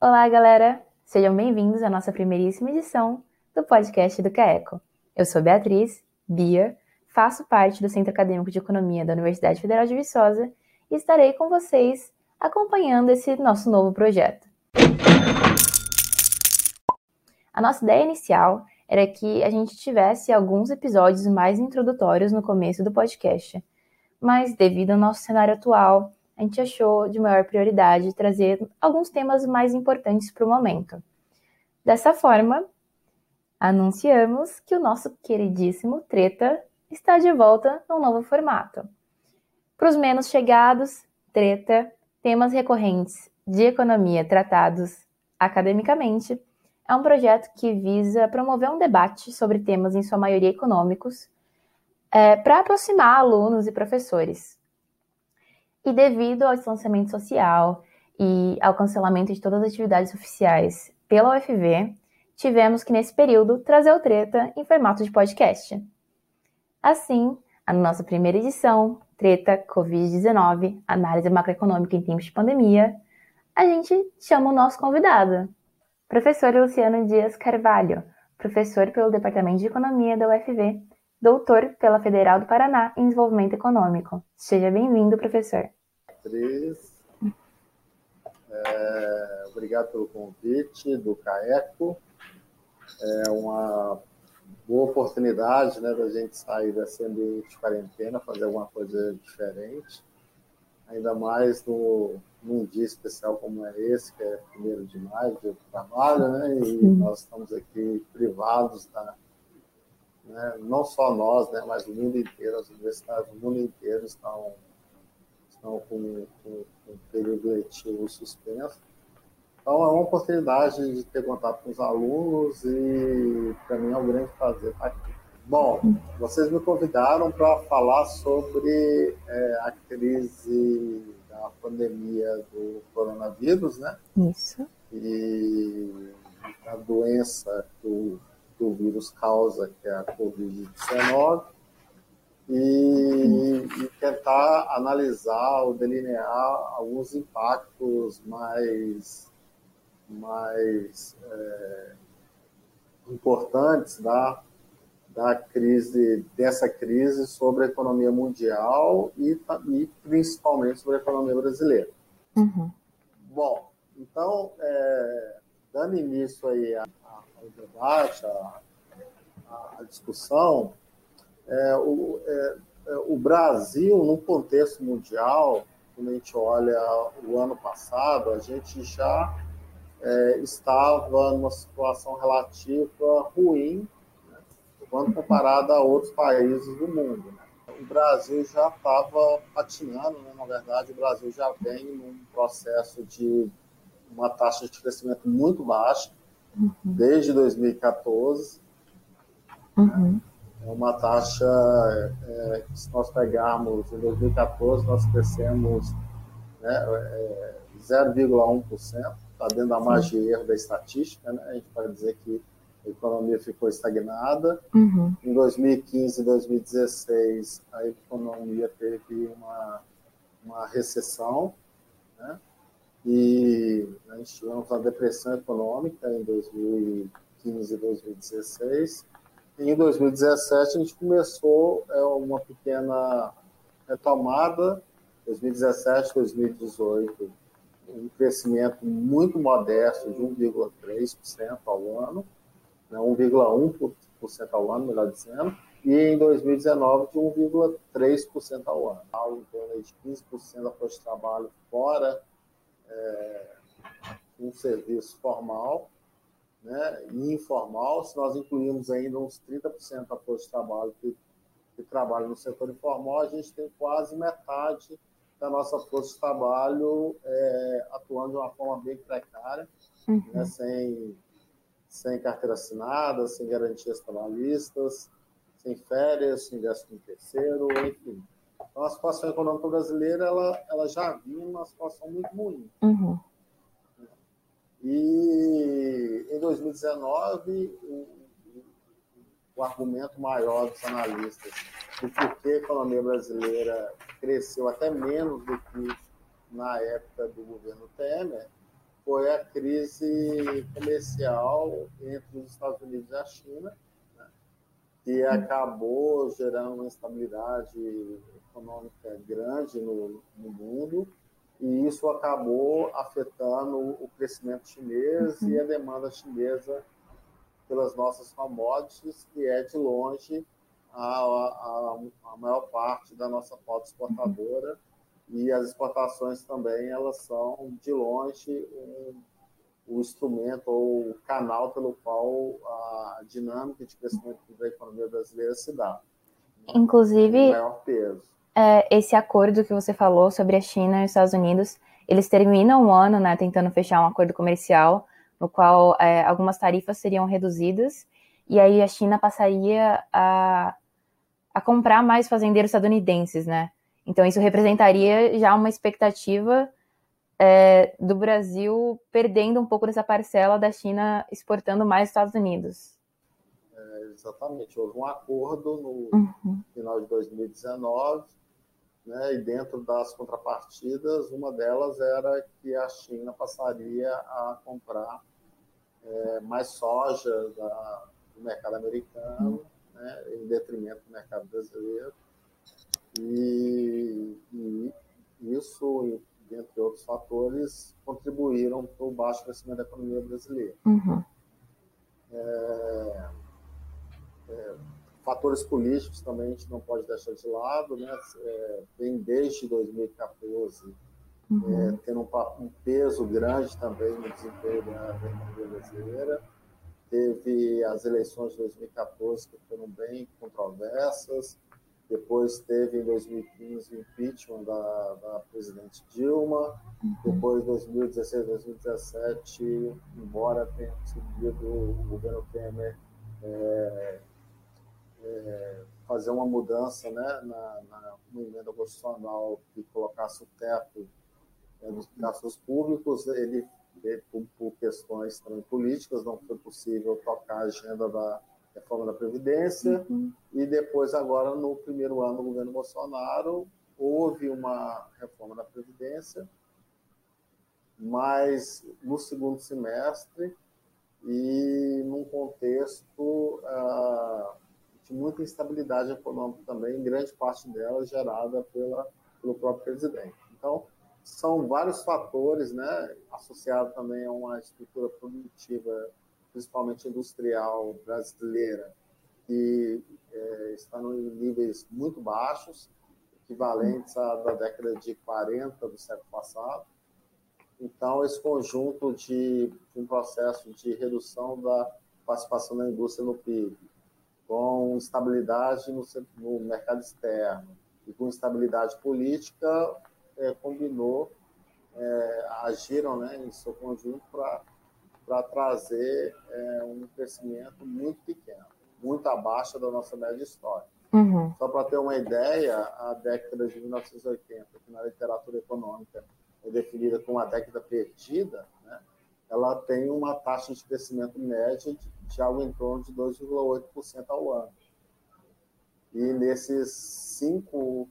Olá, galera! Sejam bem-vindos à nossa primeiríssima edição do podcast do CAECO. Eu sou Beatriz, Bia, faço parte do Centro Acadêmico de Economia da Universidade Federal de Viçosa e estarei com vocês acompanhando esse nosso novo projeto. A nossa ideia inicial era que a gente tivesse alguns episódios mais introdutórios no começo do podcast, mas devido ao nosso cenário atual, a gente achou de maior prioridade trazer alguns temas mais importantes para o momento. Dessa forma, anunciamos que o nosso queridíssimo Treta está de volta num novo formato. Para os menos chegados, Treta, temas recorrentes de economia tratados academicamente, é um projeto que visa promover um debate sobre temas em sua maioria econômicos, é, para aproximar alunos e professores, e devido ao distanciamento social e ao cancelamento de todas as atividades oficiais pela UFV, tivemos que, nesse período, trazer o Treta em formato de podcast. Assim, a nossa primeira edição, Treta Covid-19, Análise Macroeconômica em Tempos de Pandemia, a gente chama o nosso convidado, professor Luciano Dias Carvalho, professor pelo Departamento de Economia da UFV, doutor pela Federal do Paraná em Desenvolvimento Econômico. Seja bem-vindo, professor. Beatriz. É, obrigado pelo convite do CAECO. É uma boa oportunidade né, da gente sair desse ambiente de quarentena, fazer alguma coisa diferente. Ainda mais no, num dia especial como é esse, que é 1 de maio, dia do trabalho, né? E nós estamos aqui privados da. Né, não só nós, né, mas o mundo inteiro, as universidades do mundo inteiro estão estão com, com, com o período letivo suspenso. Então, é uma oportunidade de ter contato com os alunos e, para mim, é um grande prazer estar aqui. Bom, vocês me convidaram para falar sobre é, a crise da pandemia do coronavírus, né? Isso. E a doença que o, que o vírus causa, que é a Covid-19 e, e, tentar analisar ou delinear alguns impactos mais, mais é, importantes da, da crise, dessa crise sobre a economia mundial e, e principalmente sobre a economia brasileira. Uhum. Bom, então, é, dando início aí ao debate, à discussão, é, o, é, é, o Brasil, no contexto mundial, quando a gente olha o ano passado, a gente já é, estava numa situação relativa ruim né, quando comparado a outros países do mundo. Né. O Brasil já estava patinando, né? na verdade, o Brasil já vem num processo de uma taxa de crescimento muito baixa, uhum. desde 2014. Uhum. É uma taxa, é, se nós pegarmos em 2014, nós crescemos né, é, 0,1%, está dentro da margem de erro da estatística, né? a gente pode dizer que a economia ficou estagnada. Uhum. Em 2015 e 2016, a economia teve uma, uma recessão, né? e a gente tivemos uma depressão econômica em 2015 e 2016 em 2017 a gente começou é, uma pequena retomada, 2017, 2018, um crescimento muito modesto de 1,3% ao ano, né, 1,1% ao ano, melhor dizendo, e em 2019 de 1,3% ao ano, algo em torno de 15% da força de trabalho fora é, um serviço formal, né, e informal, se nós incluirmos ainda uns 30% da força de trabalho que, que trabalha no setor informal, a gente tem quase metade da nossa força de trabalho é, atuando de uma forma bem precária, uhum. né, sem, sem carteira assinada, sem garantias trabalhistas, sem férias, sem décimo terceiro, enfim. Então, a situação econômica brasileira ela, ela já vinha numa situação muito ruim. Uhum. E em 2019, o, o argumento maior dos analistas do porquê a economia brasileira cresceu até menos do que na época do governo Temer foi a crise comercial entre os Estados Unidos e a China, né, que acabou gerando uma instabilidade econômica grande no, no mundo, e isso acabou afetando o crescimento chinês uhum. e a demanda chinesa pelas nossas commodities, que é de longe a, a, a maior parte da nossa pauta exportadora e as exportações também elas são de longe um, o instrumento ou o canal pelo qual a dinâmica de crescimento da economia brasileira se dá. Inclusive, maior peso. É, esse acordo que você falou sobre a China e os Estados Unidos, eles terminam o ano, né, tentando fechar um acordo comercial no qual é, algumas tarifas seriam reduzidas e aí a China passaria a, a comprar mais fazendeiros estadunidenses, né? Então isso representaria já uma expectativa é, do Brasil perdendo um pouco dessa parcela da China exportando mais Estados Unidos. É, exatamente, houve um acordo no uhum. final de 2019, né, e dentro das contrapartidas, uma delas era que a China passaria a comprar é, mais soja da, do mercado americano, né, em detrimento do mercado brasileiro. E, e isso, dentre outros fatores, contribuíram para o baixo crescimento da economia brasileira. Uhum. É, é, fatores políticos também a gente não pode deixar de lado, né? É, vem desde 2014 uhum. é, tendo um, um, peso grande também no desempenho da, da economia brasileira. Teve as eleições de 2014 que foram bem controversas. Depois teve em 2015 o impeachment da, da presidente Dilma. Uhum. Depois, 2016, 2017, embora tenha conseguido o governo Temer é, é, fazer uma mudança né, na, na, na emenda constitucional que colocasse o teto é, dos gastos públicos, ele, por, por, questões também políticas, não foi possível tocar a agenda da reforma da Previdência, uhum. e depois, agora, no primeiro ano do governo Bolsonaro, houve uma reforma da Previdência, mas no segundo semestre e num contexto uh, de muita instabilidade econômica também, grande parte dela gerada pela, pelo próprio presidente. Então, são vários fatores, né, associados também a uma estrutura produtiva, principalmente industrial brasileira, que é, está em níveis muito baixos, equivalentes à da década de 40 do século passado. Então, esse conjunto de um processo de redução da participação da indústria no PIB, com estabilidade no, no mercado externo e com estabilidade política, é, combinou, é, agiram né, em seu conjunto para trazer é, um crescimento muito pequeno, muito abaixo da nossa média histórica. Uhum. Só para ter uma ideia, a década de 1980, que na literatura econômica é definida como a década perdida, né, ela tem uma taxa de crescimento média de, de algo em torno de 2,8% ao ano. E nesses cinco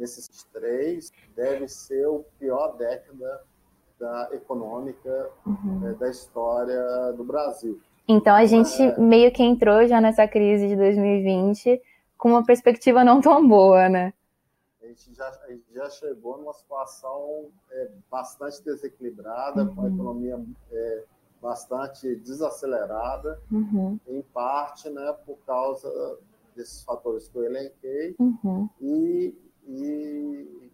nesses três, deve ser o pior década da econômica uhum. é, da história do Brasil. Então a gente é... meio que entrou já nessa crise de 2020 com uma perspectiva não tão boa, né? A gente já, a gente já chegou numa situação é, bastante desequilibrada, uhum. com a uhum. economia é, bastante desacelerada, uhum. em parte né, por causa desses fatores que eu elenquei, uhum. e e,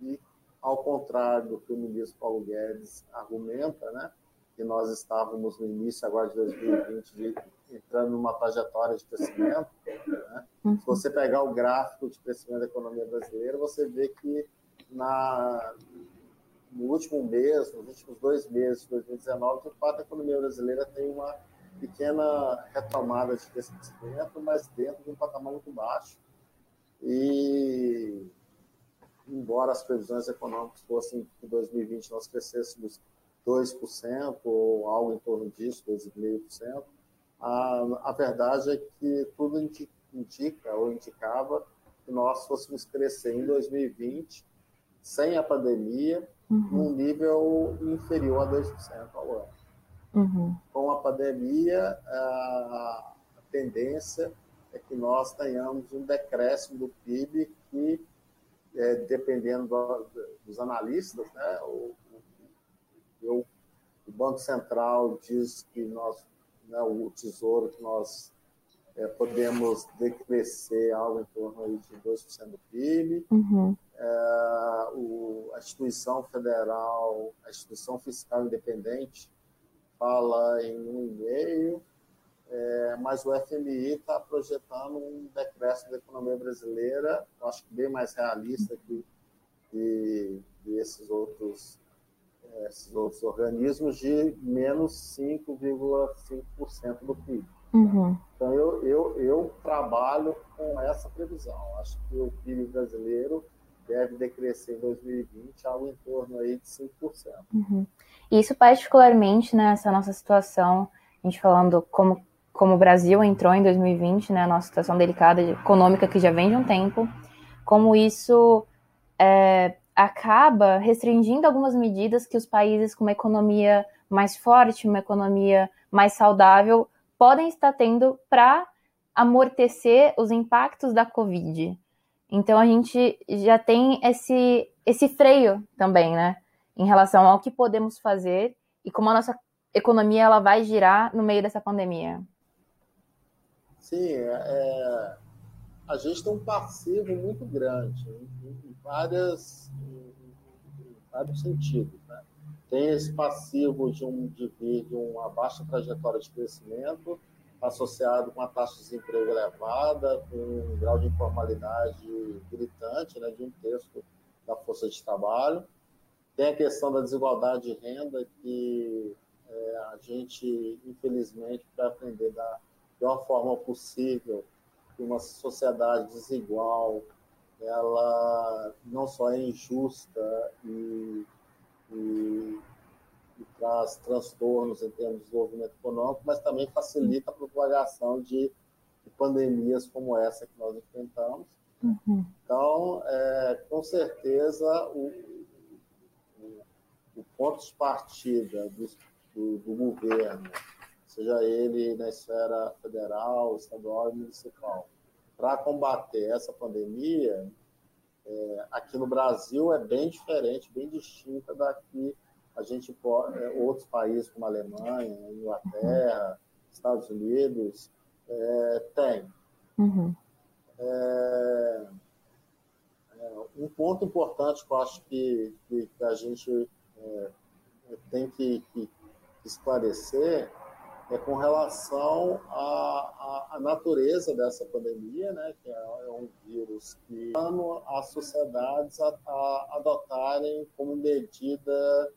e ao contrário do que o ministro Paulo Guedes argumenta, né, que nós estávamos no início agora de 2020 de, entrando numa trajetória de crescimento, né? Uhum. se você pegar o gráfico de crescimento da economia brasileira, você vê que na, no último mês, nos últimos dois meses de 2019, de fato a economia brasileira tem uma pequena retomada de crescimento, mas dentro de um patamar muito baixo. E, embora as previsões econômicas fossem que em 2020 nós crescêssemos 2% ou algo em torno disso, 2,5%, a, a verdade é que tudo indica ou indicava que nós fôssemos crescer em 2020 sem a pandemia, uhum. num nível inferior a 2% ao ano. Uhum. Com a pandemia, a tendência é que nós tenhamos um decréscimo do PIB que, é, dependendo do, dos analistas, né, o, o, o, Banco Central diz que nós, né, o Tesouro, que nós é, podemos decrescer algo em torno de 2% do PIB. Uhum. É, o, a instituição federal, a instituição fiscal independente, fala em 1,5%, é, mas o FMI está projetando um decréscimo da economia brasileira, acho que bem mais realista que, que, que esses outros é, esses outros organismos de menos 5,5% do PIB. Uhum. Então, eu, eu, eu trabalho com essa previsão. Acho que o PIB brasileiro deve decrescer em 2020 algo em torno aí de 5%. Uhum. Isso particularmente nessa nossa situação, a gente falando como, como o Brasil entrou em 2020, né, a nossa situação delicada econômica que já vem de um tempo, como isso é, acaba restringindo algumas medidas que os países com uma economia mais forte, uma economia mais saudável, podem estar tendo para amortecer os impactos da Covid. Então a gente já tem esse, esse freio também, né? Em relação ao que podemos fazer e como a nossa economia ela vai girar no meio dessa pandemia. Sim, é, é a gente tem um passivo muito grande em, em várias, em, em vários sentidos. Né? Tem esse passivo de, um, de de uma baixa trajetória de crescimento, associado com a taxa de desemprego elevada, com um grau de informalidade gritante, né, de um terço da força de trabalho. Tem a questão da desigualdade de renda, que é, a gente, infelizmente, para aprender da pior forma possível que uma sociedade desigual ela não só é injusta e, e e traz transtornos em termos de desenvolvimento econômico, mas também facilita a propagação de, de pandemias como essa que nós enfrentamos. Uhum. Então, é, com certeza, o, o, o, ponto de partida do, do, do governo, seja ele na esfera federal, estadual e municipal, para combater essa pandemia, é, aqui no Brasil é bem diferente, bem distinta daqui a gente pode, é, outros países como Alemanha, Inglaterra, Estados Unidos, é, tem. Uhum. É, é, um ponto importante que eu acho que, que, que a gente é, tem que, que, esclarecer é com relação à, à, natureza dessa pandemia, né, que é, é um vírus que as sociedades a, a adotarem como medida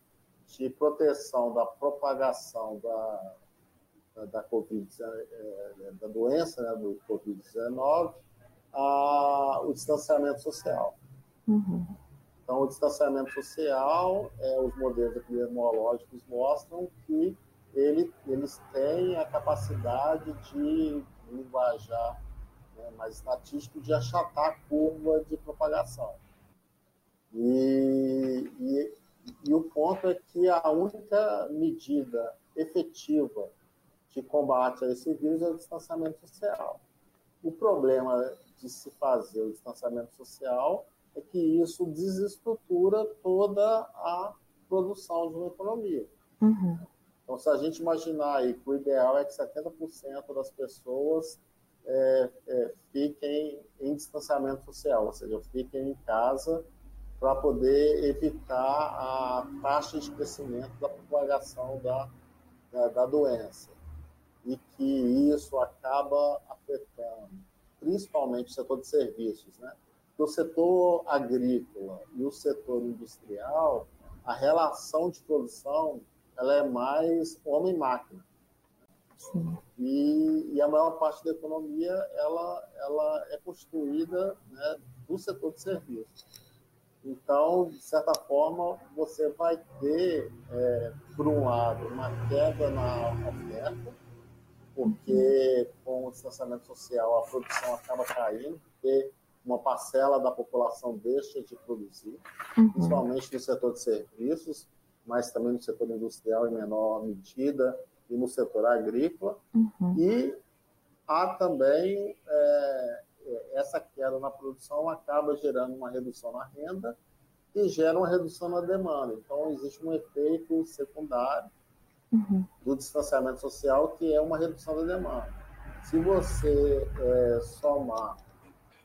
de proteção da propagação da, da, da COVID, é, da doença, né, do Covid-19, o distanciamento social. Uhum. Então, o distanciamento social, é, os modelos epidemiológicos mostram que ele, eles têm a capacidade de linguajar né, mais estatístico de achatar a curva de propagação. E, e e o ponto é que a única medida efetiva de combate a esse vírus é o distanciamento social. O problema de se fazer o distanciamento social é que isso desestrutura toda a produção de uma economia. Uhum. Então, se a gente imaginar aí que o ideal é que 70% das pessoas é, é, fiquem em distanciamento social, ou seja, fiquem em casa para poder evitar a taxa de crescimento da propagação da, da, da doença. E que isso acaba afetando principalmente o setor de serviços, né? o setor agrícola e o setor industrial, a relação de produção ela é mais homem-máquina. E, e, a maior parte da economia ela, ela é construída né, do setor de serviços. Então, de certa forma, você vai ter, é, por um lado, uma queda na oferta, porque com o distanciamento social a produção acaba caindo, porque uma parcela da população deixa de produzir, uhum. principalmente no setor de serviços, mas também no setor industrial em menor medida e no setor agrícola. Uhum. E há também é, essa queda na produção acaba gerando uma redução na renda e gera uma redução na demanda. Então, existe um efeito secundário uhum. do distanciamento social, que é uma redução da demanda. Se você é, somar,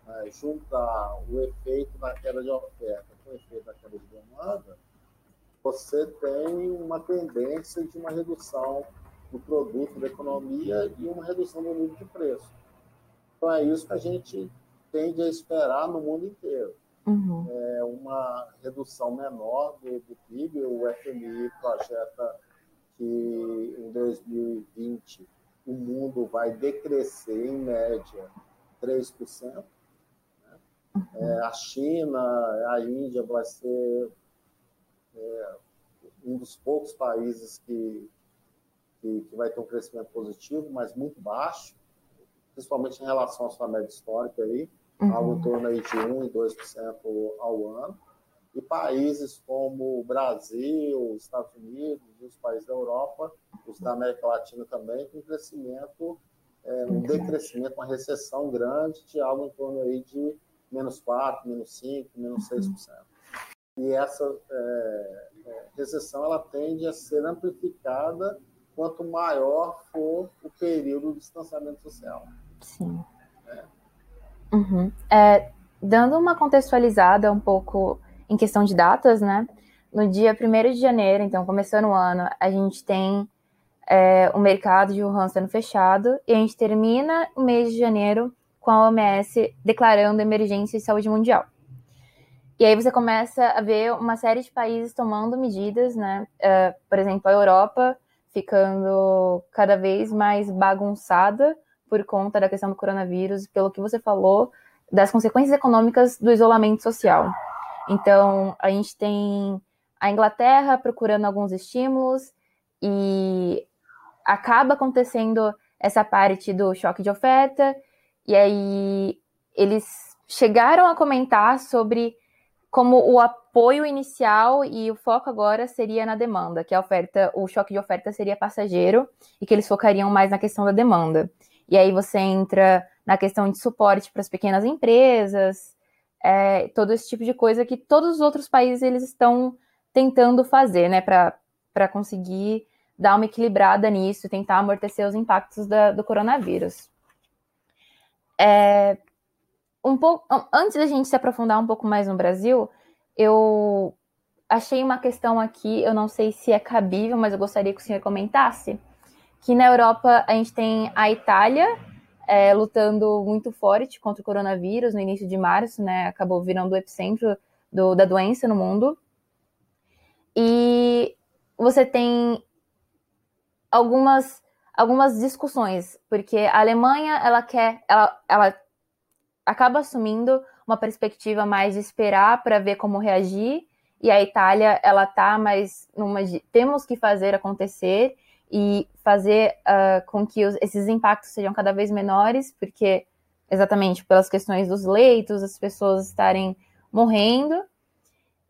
é, juntar o efeito da queda de oferta com o efeito da queda de demanda, você tem uma tendência de uma redução do produto da economia e uma redução do nível de preço. Então, é isso que a gente tende a esperar no mundo inteiro. Uhum. É uma redução menor do, do PIB. O FMI projeta que em 2020 o mundo vai decrescer, em média, 3%. Né? Uhum. É, a China, a Índia vai ser é, um dos poucos países que, que, que, vai ter um crescimento positivo, mas muito baixo, principalmente em relação à sua média histórica, aí, uhum. algo em torno aí de 1% e 2% ao ano e países como o Brasil, os Estados Unidos, os países da Europa, os da América Latina também, com crescimento, é, um decrescimento, uma recessão grande de algo em torno aí de menos 4, menos 5, menos 6%. E essa é, é, recessão ela tende a ser amplificada quanto maior for o período de distanciamento social. Sim. É. Uhum. É, dando uma contextualizada um pouco em questão de datas, né? No dia 1 de janeiro, então começando o ano, a gente tem é, o mercado de Wuhan sendo fechado e a gente termina o mês de janeiro com a OMS declarando emergência de saúde mundial. E aí você começa a ver uma série de países tomando medidas, né? Uh, por exemplo, a Europa ficando cada vez mais bagunçada por conta da questão do coronavírus, pelo que você falou, das consequências econômicas do isolamento social. Então, a gente tem a Inglaterra procurando alguns estímulos e acaba acontecendo essa parte do choque de oferta, e aí eles chegaram a comentar sobre como o apoio inicial e o foco agora seria na demanda, que a oferta, o choque de oferta seria passageiro e que eles focariam mais na questão da demanda. E aí você entra na questão de suporte para as pequenas empresas, é, todo esse tipo de coisa que todos os outros países eles estão tentando fazer, né, para conseguir dar uma equilibrada nisso, tentar amortecer os impactos da, do coronavírus. É, um pouco, antes da gente se aprofundar um pouco mais no Brasil, eu achei uma questão aqui, eu não sei se é cabível, mas eu gostaria que o senhor comentasse, que na Europa a gente tem a Itália é, lutando muito forte contra o coronavírus no início de março, né? Acabou virando o epicentro do, da doença no mundo. E você tem algumas algumas discussões, porque a Alemanha ela quer, ela, ela acaba assumindo uma perspectiva mais de esperar para ver como reagir, e a Itália ela tá mais numa de, temos que fazer acontecer e fazer uh, com que os, esses impactos sejam cada vez menores, porque exatamente pelas questões dos leitos, as pessoas estarem morrendo.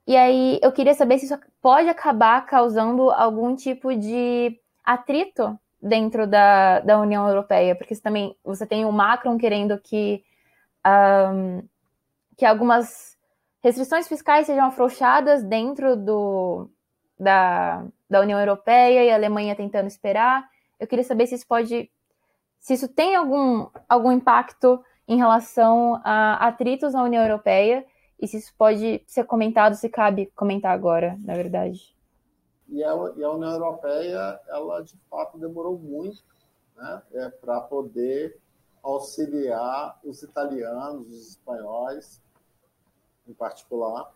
E aí eu queria saber se isso pode acabar causando algum tipo de atrito dentro da, da União Europeia, porque também você tem o Macron querendo que, um, que algumas restrições fiscais sejam afrouxadas dentro do, da, da União Europeia e a Alemanha tentando esperar. Eu queria saber se isso pode, se isso tem algum, algum impacto em relação a atritos na União Europeia e se isso pode ser comentado, se cabe comentar agora, na verdade. E a, e a União Europeia, ela de fato demorou muito né, é, para poder auxiliar os italianos, os espanhóis, em particular,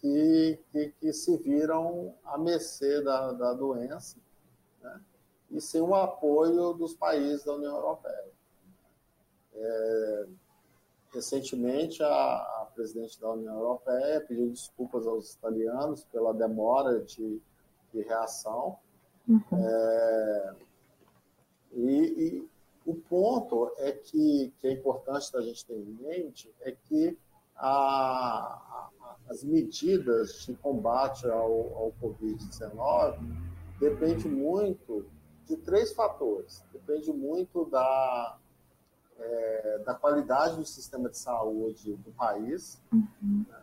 que, que, que se viram à mercê da, da doença, né? e sem o apoio dos países da União Europeia. É, recentemente, a, a, presidente da União Europeia pediu desculpas aos italianos pela demora de, de reação. Uhum. É, e, e, o ponto é que, que é importante a gente ter em mente é que a, a, as medidas de combate ao, ao Covid-19 depende muito de três fatores. Depende muito da, é, da qualidade do sistema de saúde do país. Uhum. Né?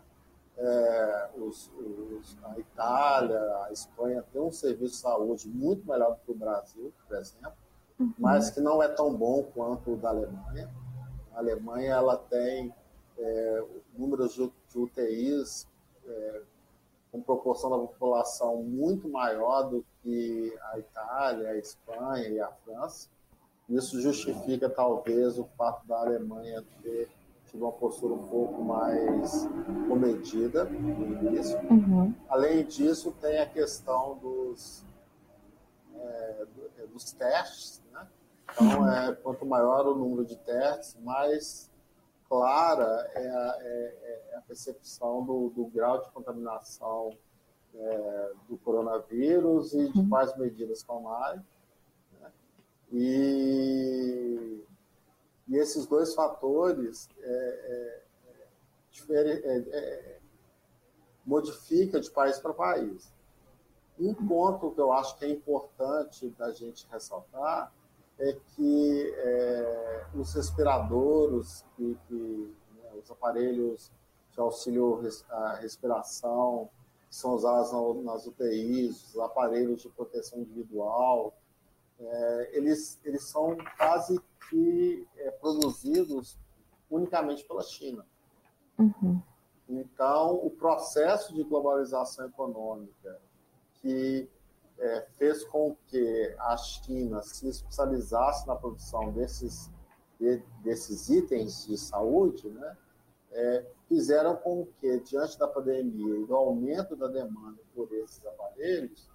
É, os, os, a Itália, a Espanha têm um serviço de saúde muito melhor do que o Brasil, por exemplo, uhum. mas que não é tão bom quanto o da Alemanha. A Alemanha ela tem é, números de, de UTIs é, com proporção da população muito maior do que a Itália, a Espanha e a França. Isso justifica, talvez, o fato da Alemanha ter tido uma postura um pouco mais comedida no início. Uhum. Além disso, tem a questão dos, é, é dos testes. Né? Então, é, quanto maior o número de testes, mais clara é a, é, é a percepção do, do, grau de contaminação é, do coronavírus e de uhum. quais medidas tomarem. Né? E, e, esses dois fatores é, é, é modificam de país para país. Um ponto que eu acho que é importante da gente ressaltar é que é, os respiradores, que, que né, os aparelhos de auxílio à respiração, que são usados nas UTIs, os aparelhos de proteção individual, é, eles, eles são quase que é, produzidos unicamente pela China. Uhum. Então, o processo de globalização econômica que é, fez com que a China se especializasse na produção desses, de, desses itens de saúde, né, é, fizeram com que, diante da pandemia e do aumento da demanda por esses aparelhos,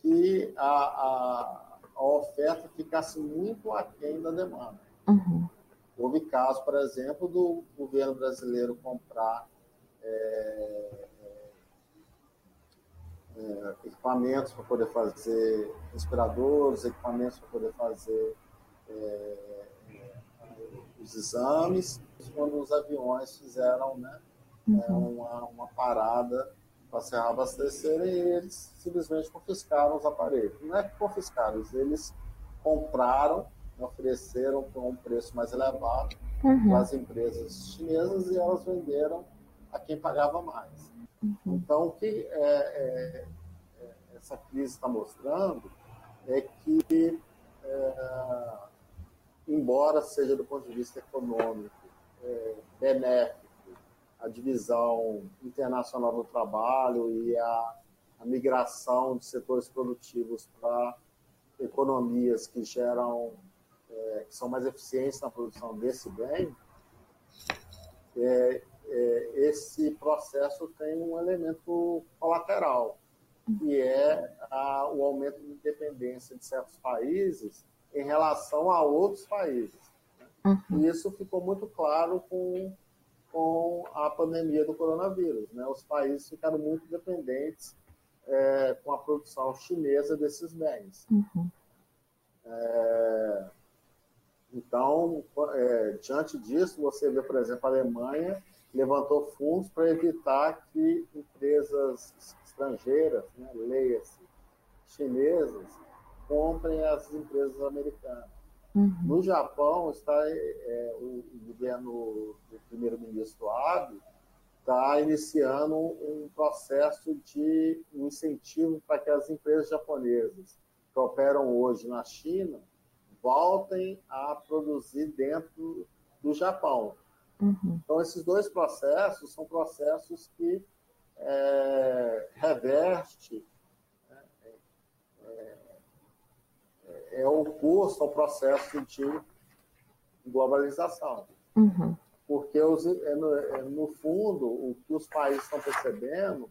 que a, a, a oferta ficasse muito aquém da demanda. Uhum. Houve caso, por exemplo, do governo brasileiro comprar é, é, equipamentos para poder fazer respiradores, equipamentos para poder fazer é, os exames, quando os aviões fizeram né, é, uhum. uma, uma parada para se abastecer e eles simplesmente confiscaram os aparelhos. Não é que confiscaram, eles compraram, ofereceram por um preço mais elevado uhum. para as empresas chinesas e elas venderam a quem pagava mais. Uhum. Então, o que é, é, é essa crise está mostrando é que, é, embora seja do ponto de vista econômico é, benéfico, a divisão internacional do trabalho e a, a migração de setores produtivos para economias que geram, é, que são mais eficientes na produção desse bem, é, é, esse processo tem um elemento colateral, que é a, o aumento de dependência de certos países em relação a outros países. Uhum. E isso ficou muito claro com, com a pandemia do coronavírus. Né? Os países ficaram muito dependentes é, com a produção chinesa desses bens. Uhum. É, então, é, diante disso, você vê, por exemplo, a Alemanha levantou fundos para evitar que empresas estrangeiras, né, leia-se, chinesas, comprem as empresas americanas. Uhum. No Japão, está é, o, o, governo do primeiro-ministro Abe está iniciando um processo de um incentivo para que as empresas japonesas que operam hoje na China voltem a produzir dentro do Japão. Uhum. Então, esses dois processos são processos que é, reverte, né, é, é, é oposto ao processo de globalização. Uhum. Porque, os, é no, é, no, fundo, o que os países estão percebendo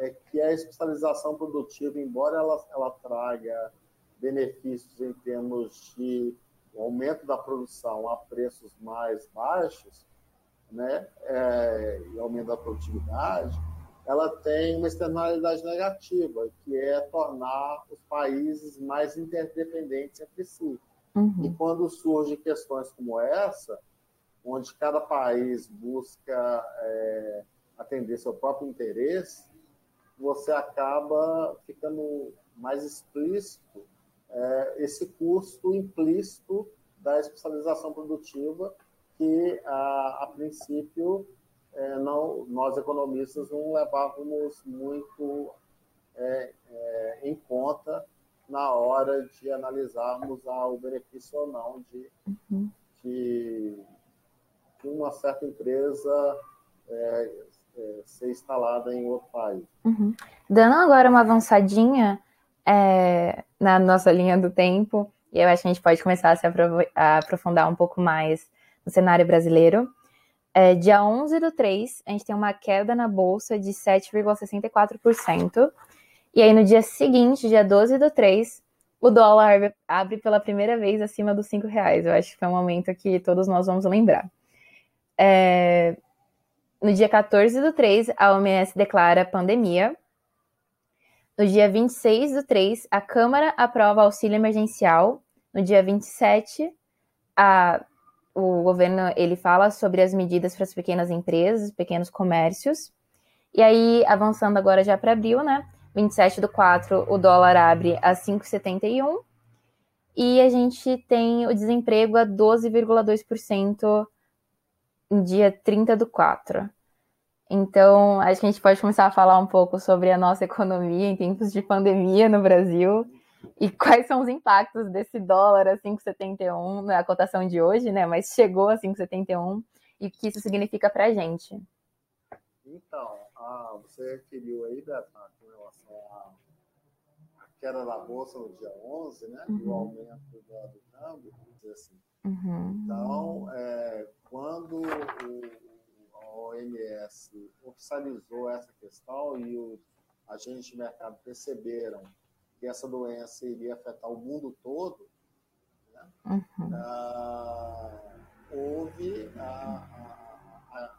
é que a especialização produtiva, embora ela, ela traga benefícios em termos de aumento da produção a preços mais baixos, né, é, e aumento da produtividade, ela tem uma externalidade negativa, que é tornar os países mais interdependentes entre si. Uhum. E quando surgem questões como essa, onde cada país busca é, atender seu próprio interesse, você acaba ficando mais explícito é, esse custo implícito da especialização produtiva que, a, a princípio, é, não, nós economistas não levávamos muito é, é, em conta na hora de analisarmos a, o benefício ou não de, uhum. de, de, uma certa empresa é, é, ser instalada em outro país. Uhum. Dando agora uma avançadinha é, na nossa linha do tempo, e eu acho que a gente pode começar a se a aprofundar um pouco mais no cenário brasileiro. É, dia 11 do 3, a gente tem uma queda na bolsa de 7,64%. E aí, no dia seguinte, dia 12 do 3, o dólar abre pela primeira vez acima dos 5 reais. Eu acho que foi um momento que todos nós vamos lembrar. É, no dia 14 do 3, a OMS declara pandemia. No dia 26 do 3, a Câmara aprova auxílio emergencial. No dia 27, a o governo ele fala sobre as medidas para as pequenas empresas, pequenos comércios. E aí, avançando agora já para abril, né? 27 do 4, o dólar abre a 5,71 e a gente tem o desemprego a 12,2% no dia 30 do 4. Então, acho que a gente pode começar a falar um pouco sobre a nossa economia em tempos de pandemia no Brasil e quais são os impactos desse dólar a 5,71, na cotação de hoje, né? Mas chegou a 5,71 e o que isso significa para a gente? Então, ah, você referiu aí, Beto, com relação à queda da bolsa no dia 11, né? Uhum. E o aumento do, do câmbio, vamos dizer assim. Uhum. Então, é, quando o, a OMS oficializou essa questão e os agentes de mercado perceberam que essa doença iria afetar o mundo todo, né? uhum. ah, houve a, a, a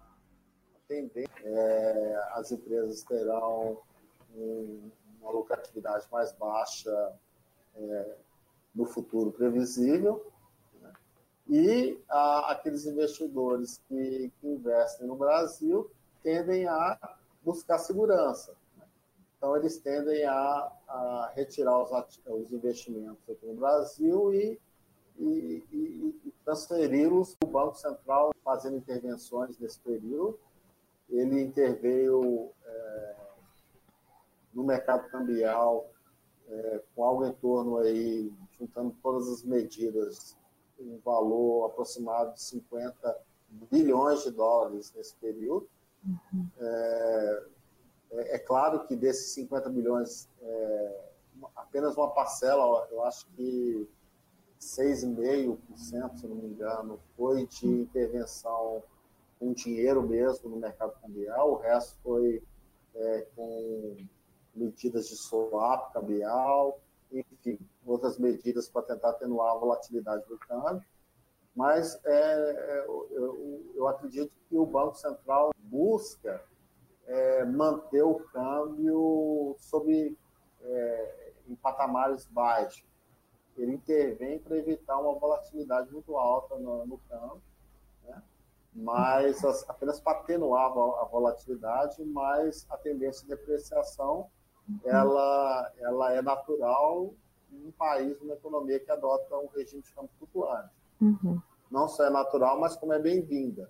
tendência, é, as empresas terão um, uma lucratividade mais baixa é, no futuro previsível, né? e a, aqueles investidores que, que investem no Brasil tendem a buscar segurança. Então, eles tendem a, a retirar os, os, investimentos aqui no Brasil e, e, e, e transferi-los para o Banco Central, fazendo intervenções nesse período. Ele interveio é, no mercado cambial é, com algo em torno aí, juntando todas as medidas, um valor aproximado de 50 bilhões de dólares nesse período. Uhum. É, é, é claro que desses 50 milhões, é, apenas uma parcela, eu acho que 6,5%, se não me engano, foi de intervenção com dinheiro mesmo no mercado cambial, o resto foi é, com medidas de swap cambial, enfim, outras medidas para tentar atenuar a volatilidade do câmbio. Mas é, é eu, eu, eu acredito que o Banco Central busca é, manter o câmbio sob, é, em patamares baixos. Ele intervém para evitar uma volatilidade muito alta no, no câmbio, né? mas as, apenas para atenuar a volatilidade, mas a tendência de depreciação ela, ela é natural em um país, uma economia que adota um regime de câmbio flutuante. Uhum. Não só é natural, mas como é bem-vinda.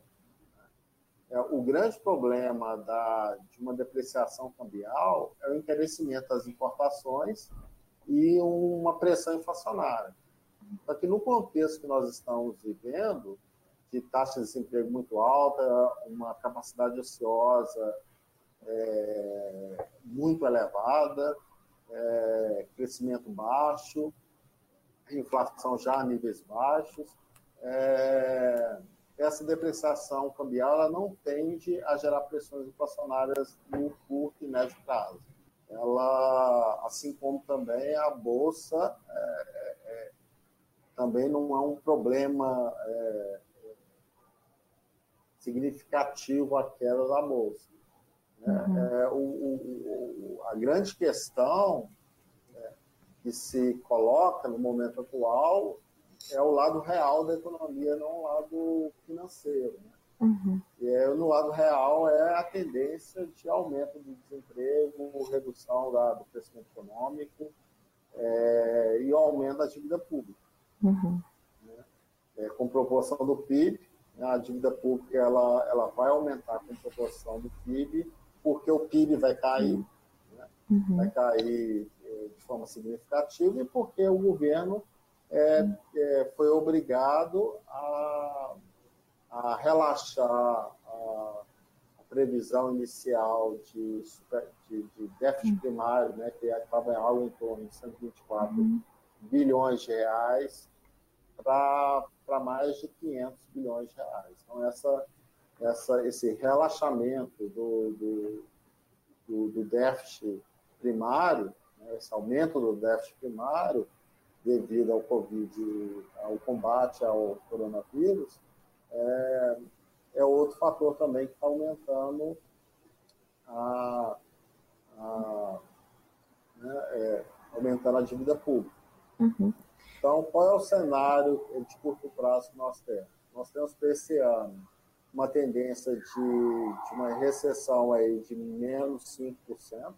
É, o grande problema da, de uma depreciação cambial é o encarecimento das importações e uma pressão inflacionária. Só que no contexto que nós estamos vivendo, de taxa de desemprego muito alta, uma capacidade ociosa é, muito elevada, é, crescimento baixo, inflação já a níveis baixos, é, essa depreciação cambial ela não tende a gerar pressões inflacionárias no curto e médio prazo. Ela, assim como também a bolsa, é, é, é também não é um problema é, significativo a queda da bolsa. Né? Uhum. É, o, o, a grande questão é, que se coloca no momento atual é o lado real da economia, não o lado financeiro. Né? Uhum. E é, no lado real é a tendência de aumento do desemprego, redução da, do crescimento econômico é, e o aumento da dívida pública. Uhum. Né? É, com proporção do PIB, né? a dívida pública ela, ela vai aumentar com proporção do PIB, porque o PIB vai cair, uhum. né? Uhum. vai cair é, de forma significativa e porque o governo é, é, foi obrigado a, a relaxar a, a, previsão inicial de, super, de, de déficit primário, né, que estava em algo em torno de 124 uhum. bilhões de reais, para mais de 500 bilhões de reais. Então, essa, essa, esse relaxamento do, do, do, do déficit primário, né, esse aumento do déficit primário, devido ao Covid, ao combate ao coronavírus, é, é outro fator também que está aumentando a, a né, é, aumentando a dívida pública. Uhum. Então, qual é o cenário de curto prazo que nós temos? Nós temos para esse ano uma tendência de, de uma recessão aí de menos 5%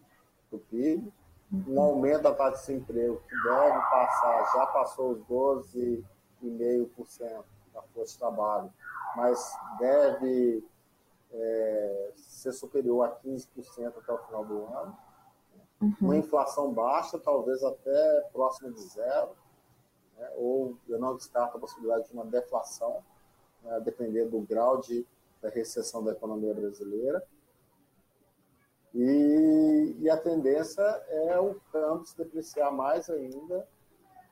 do PIB, um aumento da taxa de desemprego que deve passar, já passou os 12,5% da força de trabalho, mas deve é, ser superior a 15% até o final do ano. Uhum. Uma inflação baixa, talvez até próxima de zero, né? ou eu não descarto a possibilidade de uma deflação, né? dependendo do grau de da recessão da economia brasileira. E, e a tendência é o câmbio se depreciar mais ainda,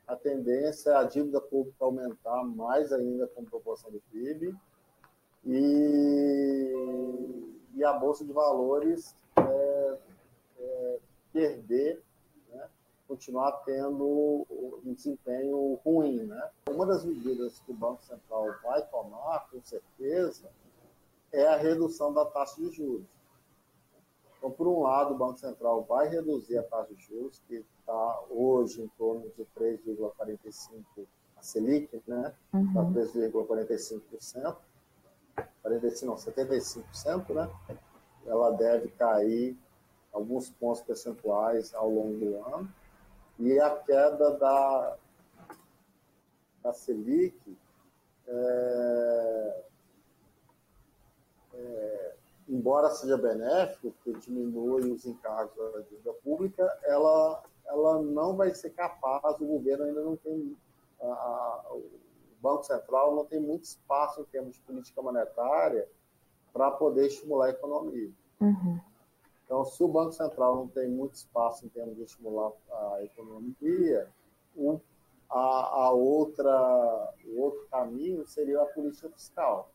a tendência é a dívida pública aumentar mais ainda com proporção do PIB, e, e a Bolsa de Valores é, é, perder, né, continuar tendo um desempenho ruim. Né? Uma das medidas que o Banco Central vai tomar, com certeza, é a redução da taxa de juros. Então, por um lado, o Banco Central vai reduzir a taxa de juros, que está hoje em torno de 3,45% a Selic, né? Está uhum. 3,45%. 45, não, 75%, né? Ela deve cair alguns pontos percentuais ao longo do ano. E a queda da, da Selic é, é, embora seja benéfico, porque diminui os encargos da dívida pública, ela, ela não vai ser capaz, o governo ainda não tem, a, a, o Banco Central não tem muito espaço em termos de política monetária para poder estimular a economia. Uhum. Então, se o Banco Central não tem muito espaço em termos de estimular a economia, o, a, a outra, o outro caminho seria a política fiscal.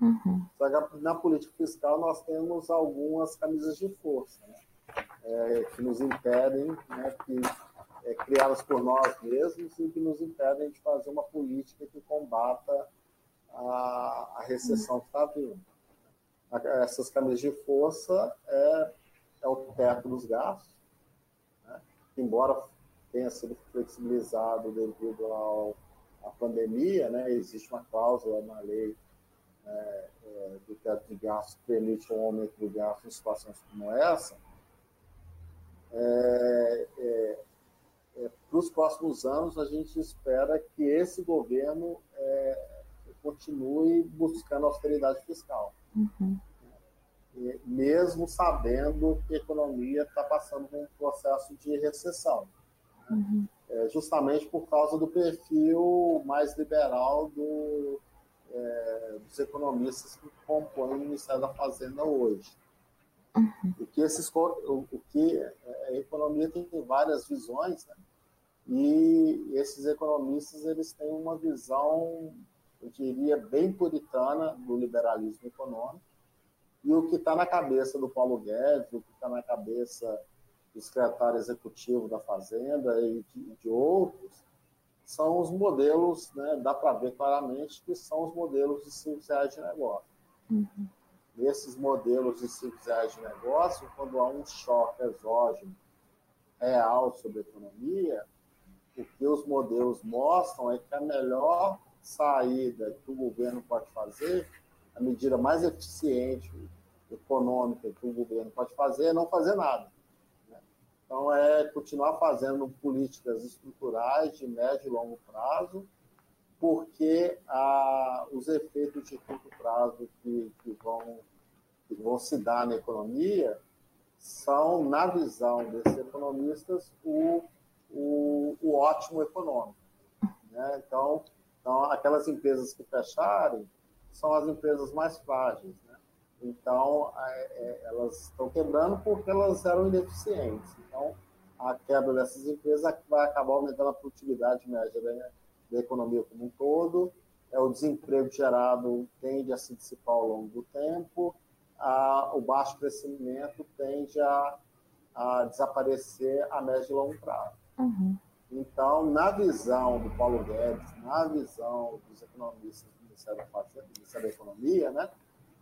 Uhum. Só que na política fiscal nós temos algumas camisas de força né? é, que nos impedem, né, que, é, criadas por nós mesmos e que nos impedem de fazer uma política que combata a, a recessão que está vindo. Essas camisas de força é, é o teto dos gastos, né? embora tenha sido flexibilizado devido ao, à pandemia, né? existe uma cláusula na lei é, é, do teto de gastos permite um aumento do gasto em situações como essa, é, é, é para os próximos anos a gente espera que esse governo é, continue buscando austeridade fiscal. Uhum. mesmo sabendo que a economia está passando por um processo de recessão. Uhum. justamente por causa do perfil mais liberal do, é, dos economistas que compõem o Ministério da Fazenda hoje. Uhum. O que esses, o, o que é, a economia tem várias visões, né? e esses economistas eles têm uma visão, eu diria, bem puritana do liberalismo econômico, e o que está na cabeça do Paulo Guedes, o que está na cabeça do secretário executivo da Fazenda e de, de outros, são os modelos, né, dá para ver claramente que são os modelos de 5 reais de negócio. Uhum. Nesses modelos de 5 reais de negócio, quando há um choque exógeno real sobre a economia, o que os modelos mostram é que a melhor saída que o governo pode fazer, a medida mais eficiente econômica que o governo pode fazer é não fazer nada. Então, é continuar fazendo políticas estruturais de médio e longo prazo, porque ah, os efeitos de curto prazo que, que, vão, que vão se dar na economia são, na visão desses economistas, o, o, o ótimo econômico. Né? Então, então, aquelas empresas que fecharem são as empresas mais frágeis. Né? Então, é, elas estão quebrando porque elas eram ineficientes. Então, a quebra dessas empresas vai acabar aumentando a produtividade média da, da economia como um todo, é, o desemprego gerado tende a se dissipar ao longo do tempo, a, o baixo crescimento tende a, a, desaparecer a médio e longo prazo. Uhum. Então, na visão do Paulo Guedes, na visão dos economistas do Ministério da, Fazenda, do Ministério da Economia, né,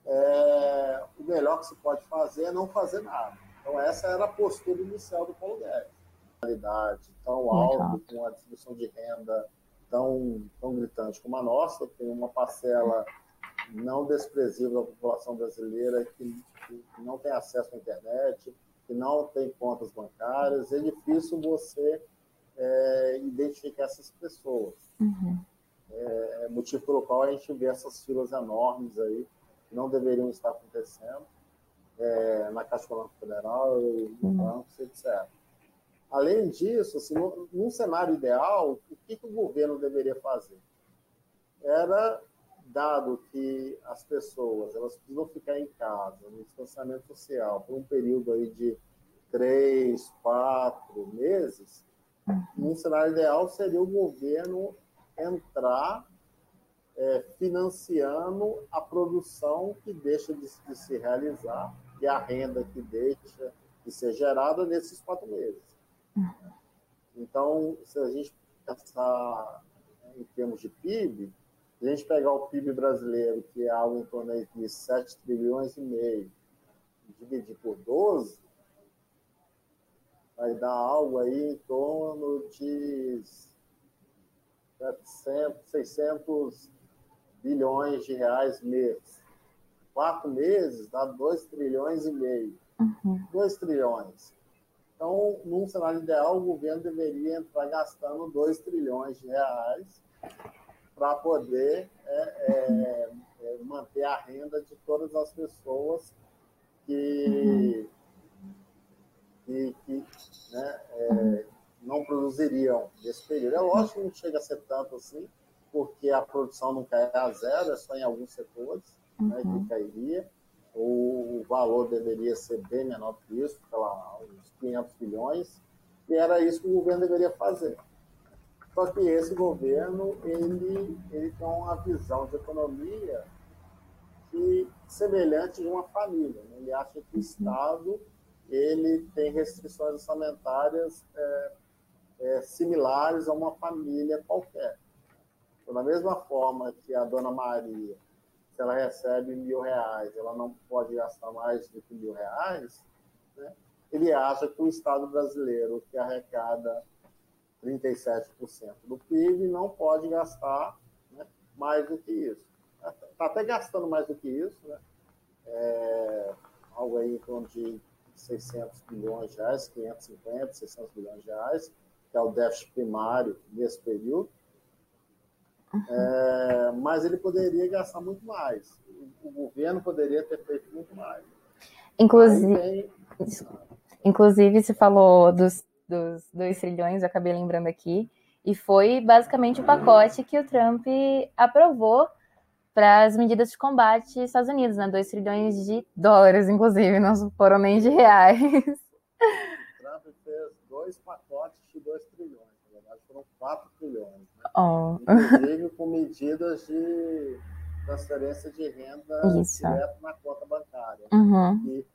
é, o melhor que se pode fazer é não fazer nada. Então, essa era a postura inicial do Paulo Guedes. Qualidade tão alta, com a distribuição de renda tão, tão gritante como a nossa, tem uma parcela não desprezível da população brasileira que, que, não tem acesso à internet, que não tem contas bancárias, é difícil você é, identificar essas pessoas. Uhum. É, é, motivo pelo qual a gente vê essas filas enormes aí, não deveriam estar acontecendo, é, na Caixa Econômica Federal, no uhum. bancos, etc. Além disso, assim, num cenário ideal, o que, que o governo deveria fazer? Era dado que as pessoas elas precisam ficar em casa, no distanciamento social, por um período aí de três, quatro meses, uhum. num cenário ideal seria o governo entrar é, financiando a produção que deixa de, de, se realizar e a renda que deixa de ser gerada nesses quatro meses. Então, se a gente pensar em termos de PIB, se a gente pegar o PIB brasileiro, que é algo em torno de 7 trilhões e meio, dividir por 12, vai dar algo aí em torno de 700, 600 bilhões de reais mês. Quatro meses dá 2 trilhões e meio. Uhum. 2 trilhões. Então, num cenário ideal, o governo deveria entrar gastando 2 trilhões de reais para poder é, é, é, manter a renda de todas as pessoas que, que, que né, é, não produziriam nesse período. É lógico que não chega a ser tanto assim, porque a produção não cai a zero, é só em alguns setores né, que uhum. cairia. O valor deveria ser bem menor que isso, lá, uns 500 bilhões, e era isso que o governo deveria fazer. Só que esse governo, ele, ele tem uma visão de economia que semelhante de uma família. Né? Ele acha que o uhum. Estado ele tem restrições orçamentárias é, é, similares a uma família qualquer. Então, da mesma forma que a dona Maria, se ela recebe mil reais, ela não pode gastar mais do que mil reais, né? ele acha que o Estado brasileiro, que arrecada 37% do PIB, não pode gastar né, mais do que isso. Está até gastando mais do que isso, né? É, algo aí em torno de 600 bilhões de reais, 550, 600 bilhões de reais, que é o déficit primário nesse período. É, mas ele poderia gastar muito mais. O, o, governo poderia ter feito muito mais. Inclusive, tem... inclusive se falou dos dos 2 trilhões, eu acabei lembrando aqui, e foi basicamente o pacote que o Trump aprovou para as medidas de combate aos Estados Unidos, né? 2 trilhões de dólares, inclusive, não foram nem de reais. O Trump fez dois pacotes de 2 trilhões, foram 4 trilhões. Né? Oh. Inclusive com medidas de transferência de renda Isso. direto na conta bancária. Uhum. E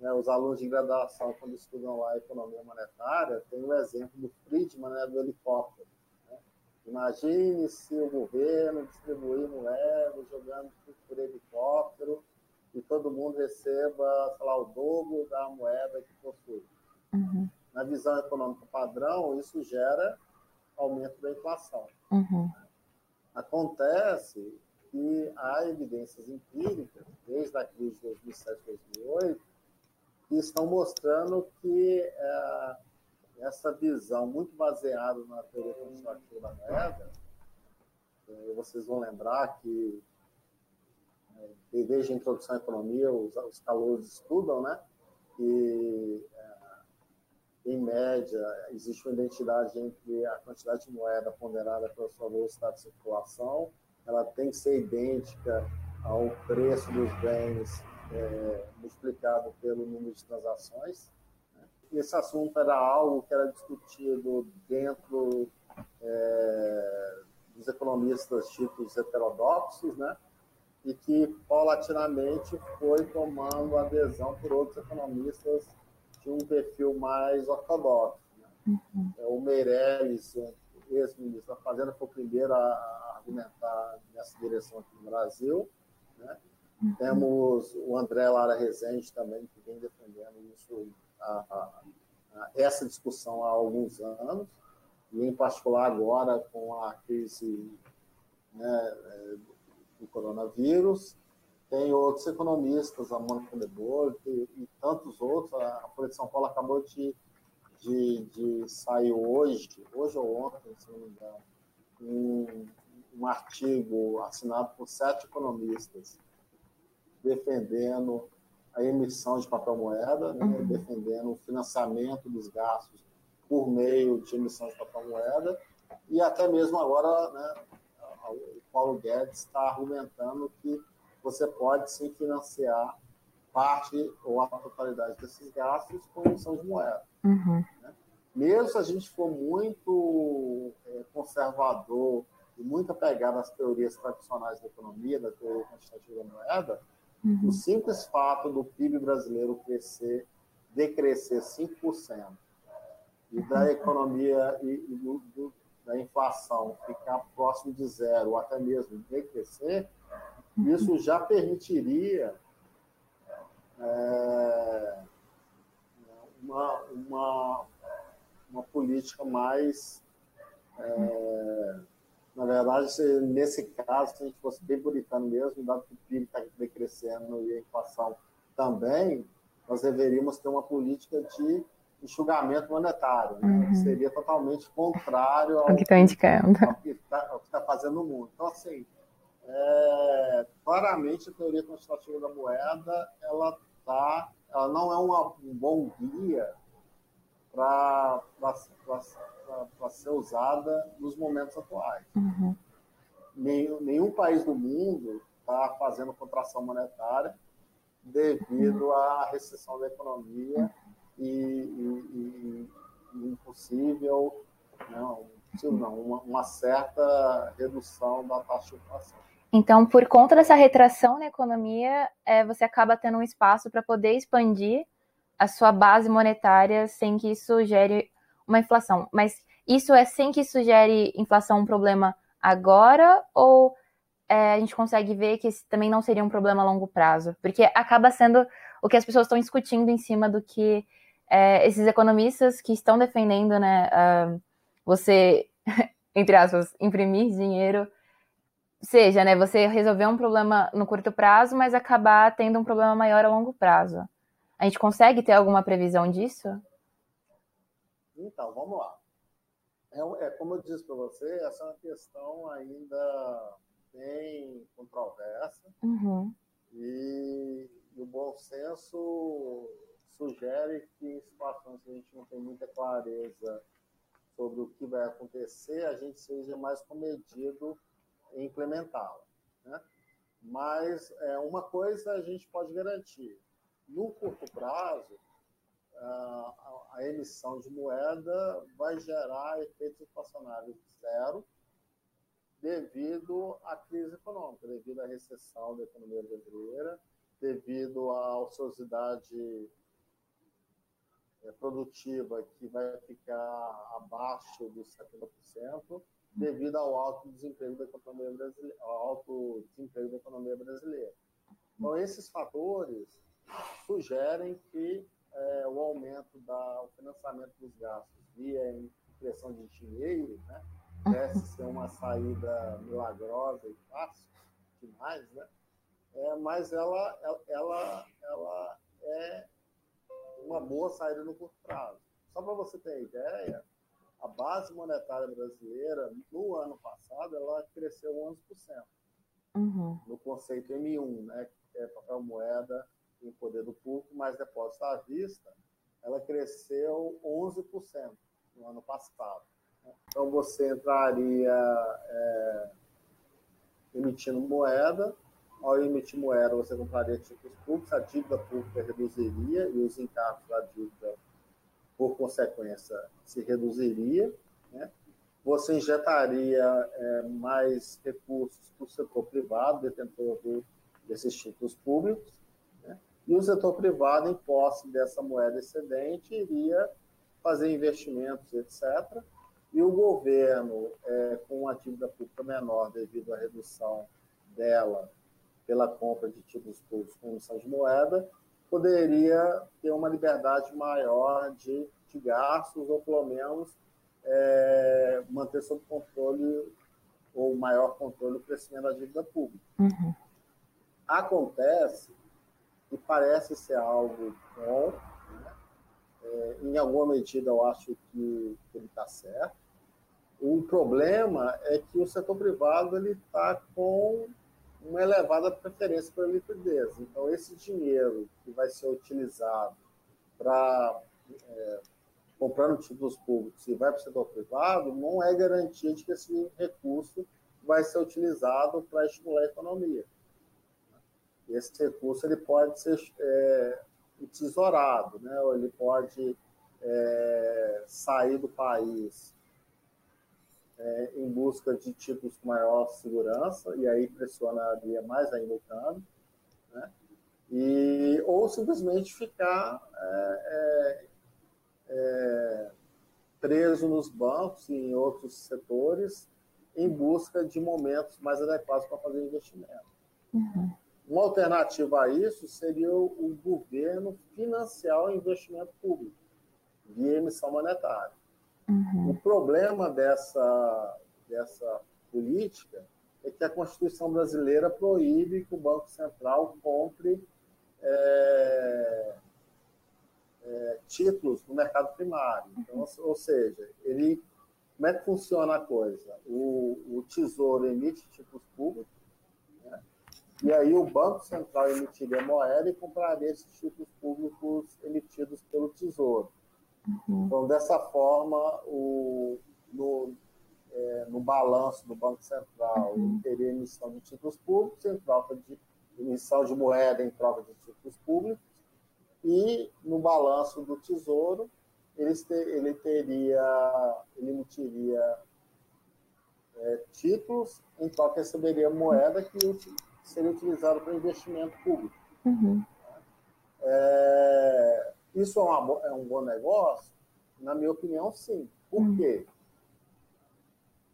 né, os alunos de graduação, quando estudam lá economia monetária, tem o exemplo do Friedman, né, do helicóptero. Né? Imagine se o governo distribuir moedas, jogando por helicóptero, e todo mundo receba, sei lá, o dobro da moeda que possui. Uhum. Na visão econômica padrão, isso gera aumento da inflação. Uhum. Acontece que há evidências empíricas, desde a crise de 2007 2008, que estão mostrando que é, essa visão muito baseada na teoria construtiva da moeda, é, vocês vão lembrar que é, desde a introdução à economia, os, os calouros estudam, né? é, em média, existe uma identidade entre a quantidade de moeda ponderada pela sua velocidade de circulação, ela tem que ser idêntica ao preço dos bens é, multiplicado pelo número de transações. Né? Esse assunto era algo que era discutido dentro é, dos economistas típicos heterodoxos, né? e que paulatinamente foi tomando adesão por outros economistas de um perfil mais ortodoxo. Né? Uhum. É, o Meirelles, ex-ministro da Fazenda, foi o primeiro a argumentar nessa direção aqui no Brasil. Né? Uhum. Temos o André Lara Rezende também, que vem defendendo isso, a, a, a, essa discussão há alguns anos, e em particular agora com a crise né, é, do coronavírus. Tem outros economistas, a Mônica de e, e tantos outros. A Folha de São Paulo acabou de, de, de sair hoje, hoje ou ontem, se não me engano, um, um artigo assinado por sete economistas defendendo a emissão de papel moeda, né, uhum. defendendo o financiamento dos gastos por meio de emissão de papel moeda e até mesmo agora né, o Paulo Guedes está argumentando que você pode sim financiar parte ou a totalidade desses gastos com emissão de moeda. Uhum. Né? Mesmo se a gente for muito é, conservador e muito apegado às teorias tradicionais da economia, da teoria quantitativa da moeda, uhum. o simples fato do PIB brasileiro crescer, decrescer 5%, e da uhum. economia e, e do, do da inflação ficar próximo de zero, ou até mesmo decrescer, isso já permitiria é, uma, uma, uma política mais. É, na verdade, nesse caso, se a gente fosse bem puritano mesmo, dado que o PIB está decrescendo e a inflação também, nós deveríamos ter uma política de enxugamento monetário, né? uhum. seria totalmente contrário ao, o que está indicando, ao que está tá fazendo no mundo. Então, assim, é, claramente a teoria quantitativa da moeda, ela tá, ela não é uma, um bom guia para ser usada nos momentos atuais. Uhum. Nenhum, nenhum país do mundo está fazendo contração monetária devido à recessão da economia e, e, e impossível, não, não uma, uma, certa redução da taxa de inflação. Então, por conta dessa retração na economia, é, você acaba tendo um espaço para poder expandir a sua base monetária sem que isso gere uma inflação. Mas isso é sem que isso gere inflação um problema agora ou é, a gente consegue ver que esse também não seria um problema a longo prazo? Porque acaba sendo o que as pessoas estão discutindo em cima do que é, esses economistas que estão defendendo, né, uh, você, entre aspas, imprimir dinheiro, seja, né, você resolver um problema no curto prazo, mas acabar tendo um problema maior a longo prazo. A gente consegue ter alguma previsão disso? Então, vamos lá. É, é como eu disse para você, essa é uma questão ainda bem controversa. Uhum. E, e o bom senso sugere que em situações que a gente não tem muita clareza sobre o que vai acontecer, a gente seja mais comedido implementá-la. Né? Mas é, uma coisa a gente pode garantir: no curto prazo, a, a emissão de moeda vai gerar efeitos inflacionários zero devido à crise econômica, devido à recessão da economia brasileira, devido à ociosidade é, produtiva que vai ficar abaixo dos 70%, devido ao alto desemprego da economia brasileira, alto desemprego da economia brasileira. Então, esses fatores sugerem que é, o aumento do financiamento dos gastos via impressão de dinheiro, né? Parece ser uma saída milagrosa e fácil demais, né? É, mas ela, ela, ela é uma boa saída no curto prazo. Só para você ter ideia, a base monetária brasileira, no ano passado, ela cresceu 11%. Uhum. No conceito M1, né, que é papel moeda em poder do público, mais depósito à vista, ela cresceu 11% no ano passado. Então, você entraria é, emitindo moeda, ao emitir moeda, você compraria títulos públicos, a dívida pública reduziria e os encargos da dívida, por consequência, se reduziria. Né? Você injetaria é, mais recursos para o setor privado, detentor desses títulos públicos, né? e o setor privado, em posse dessa moeda excedente, iria fazer investimentos, etc. E o governo, é, com uma dívida pública menor devido à redução dela pela compra de títulos públicos com emissão de moeda, poderia ter uma liberdade maior de, de gastos, ou pelo menos é, manter sob controle ou maior controle o crescimento da dívida pública. Uhum. Acontece e parece ser algo bom, né? é, em alguma medida eu acho que, que ele está certo. O problema é que o setor privado ele está com uma elevada preferência pela liquidez. Então, esse dinheiro que vai ser utilizado para é, comprando títulos públicos e vai para o setor privado, não é garantia de que esse recurso vai ser utilizado para estimular a economia. Esse recurso ele pode ser é, tesourado, né? ou ele pode é, sair do país é, em busca de títulos com maior segurança, e aí pressionaria mais ainda o câmbio, né? e, ou simplesmente ficar é, é, é, preso nos bancos e em outros setores em busca de momentos mais adequados para fazer investimento. Uhum. Uma alternativa a isso seria o, o governo financiar o investimento público via emissão monetária. Uhum. O problema dessa, dessa política é que a Constituição brasileira proíbe que o Banco Central compre é, é, títulos no mercado primário. Então, ou seja, ele, como é que funciona a coisa? O, o Tesouro emite títulos públicos, né? e aí o Banco Central emitiria moeda e compraria esses títulos públicos emitidos pelo Tesouro. Uhum. Então, dessa forma, o, no, é, no balanço do Banco Central, uhum. teria emissão de títulos públicos em troca de emissão de moeda em troca de títulos públicos, e no balanço do Tesouro, ele, ter, ele teria, ele emitiria é, títulos, em troca receberia moeda que seria utilizada para investimento público. Uhum. É, isso é, uma, é, um bom negócio? Na minha opinião, sim. Por uhum. quê?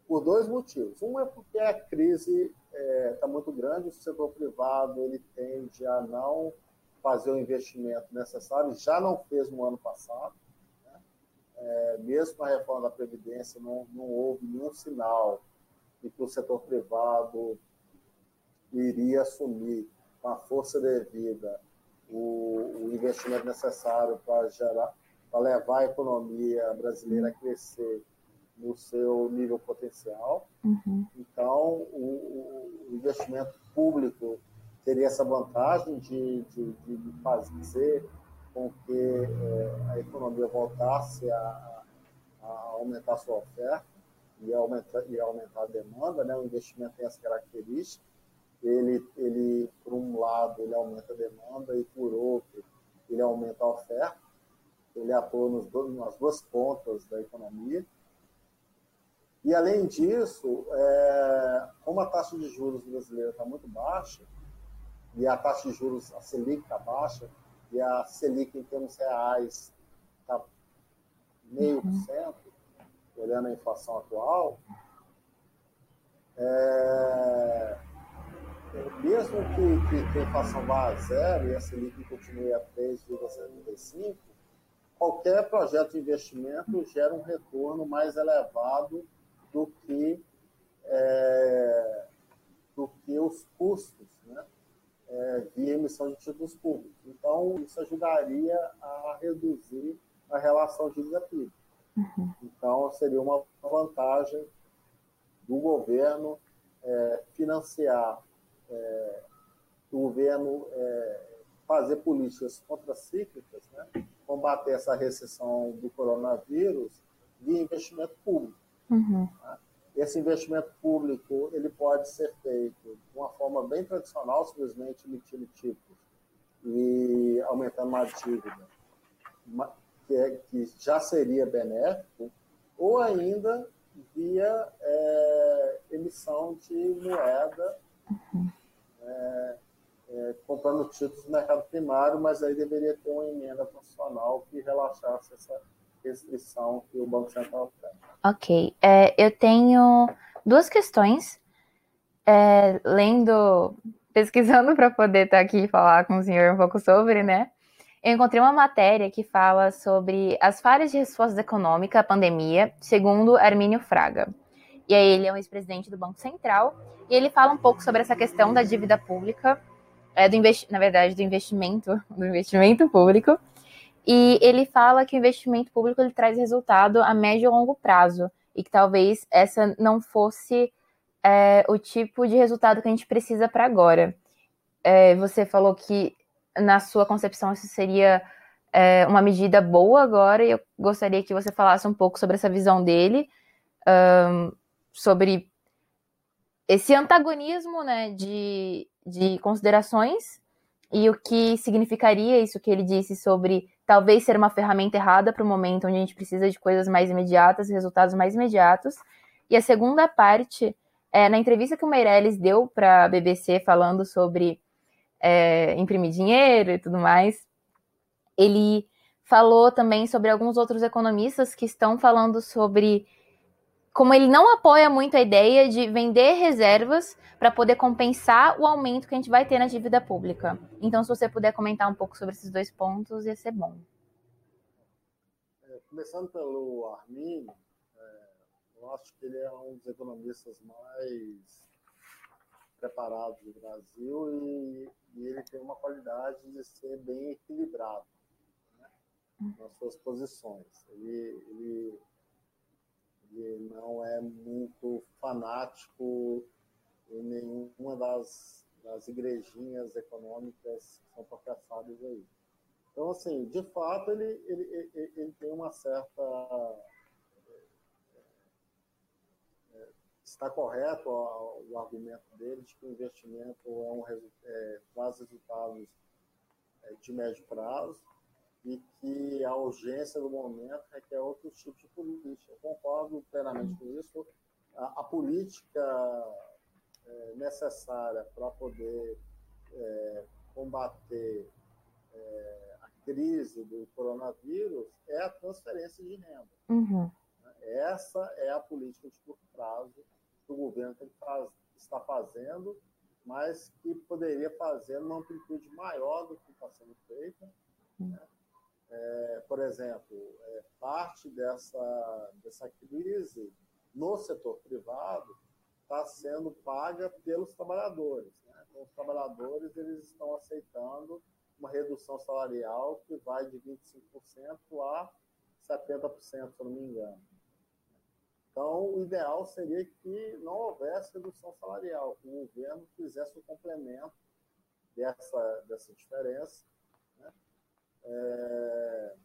Por dois motivos. Um é porque a crise está é, tá muito grande, o setor privado ele tende a não fazer o investimento necessário, já não fez no ano passado. Né? É, mesmo com a reforma da Previdência, não, não houve nenhum sinal de que o setor privado iria assumir com a força devida o, o investimento necessário para gerar, para levar a economia brasileira a crescer no seu nível potencial. Uhum. Então, o, o investimento público teria essa vantagem de, de, de fazer com que é, a economia voltasse a, a, aumentar sua oferta e aumentar, e aumentar a demanda, né? o investimento tem essa característica, ele, ele, por um lado, ele aumenta a demanda e, por outro, ele aumenta a oferta, ele atua nos dois, nas duas pontas da economia, e, além disso, é, como a taxa de juros brasileira está muito baixa, e a taxa de juros, a Selic está baixa, e a Selic em termos reais está meio por cento, olhando a inflação atual, é, mesmo que, que, a inflação vá a zero e a Selic continue a 3,75, qualquer projeto de investimento gera um retorno mais elevado do que, é, do que os custos né, é, via emissão de títulos públicos. Então, isso ajudaria a reduzir a relação dívida PIB. Uhum. Então, seria uma vantagem do governo é, financiar, governo é, fazer políticas contracíclicas, né, combater essa recessão do coronavírus de investimento público. Uhum. Né? Esse investimento público ele pode ser feito de uma forma bem tradicional, simplesmente emitindo títulos e aumentando a dívida, que, é, que já seria benéfico, ou ainda via é, emissão de moeda, uhum. é, é, comprando títulos no mercado primário, mas aí deveria ter uma emenda constitucional que relaxasse essa restrição que o Banco Central tem. Ok. É, eu tenho duas questões. É, lendo, pesquisando para poder estar tá aqui e falar com o senhor um pouco sobre, né? Eu encontrei uma matéria que fala sobre as falhas de resposta econômica à pandemia, segundo Armínio Fraga. E aí ele é um ex-presidente do Banco Central e ele fala um pouco sobre essa questão da dívida pública, é, do na verdade, do investimento, do investimento público. E ele fala que o investimento público ele traz resultado a médio e longo prazo e que talvez essa não fosse é, o tipo de resultado que a gente precisa para agora. É, você falou que na sua concepção, isso seria é, uma medida boa agora, e eu gostaria que você falasse um pouco sobre essa visão dele, um, sobre esse antagonismo né, de, de considerações e o que significaria isso que ele disse sobre talvez ser uma ferramenta errada para o momento onde a gente precisa de coisas mais imediatas, resultados mais imediatos. E a segunda parte, é, na entrevista que o Meirelles deu para a BBC falando sobre é, imprimir dinheiro e tudo mais. Ele falou também sobre alguns outros economistas que estão falando sobre como ele não apoia muito a ideia de vender reservas para poder compensar o aumento que a gente vai ter na dívida pública. Então, se você puder comentar um pouco sobre esses dois pontos, ia ser bom. É, começando pelo Armin, é, eu acho que ele é um dos economistas mais preparados do Brasil e e ele tem uma qualidade de ser bem equilibrado né, nas suas posições. Ele, ele, ele não é muito fanático em nenhuma das, das igrejinhas econômicas que são professadas aí. Então, assim, de fato, ele, ele, ele, ele tem uma certa está correto o, o, argumento dele de que o investimento é um, é, traz resultados é, de médio prazo e que a urgência do momento requer outro tipo de política. Eu concordo plenamente com isso. A, a política é, necessária para poder é, combater é, a crise do coronavírus é a transferência de renda. Uhum. Essa é a política de curto prazo que o governo que faz, está fazendo, mas que poderia fazer numa amplitude maior do que está sendo feita. Né? É, por exemplo, é, parte dessa, dessa crise no setor privado está sendo paga pelos trabalhadores. Né? Então, os trabalhadores eles estão aceitando uma redução salarial que vai de 25% a 70%, se eu não me engano. Então, o ideal seria que não houvesse redução salarial, que o governo fizesse o um complemento dessa, dessa diferença? É,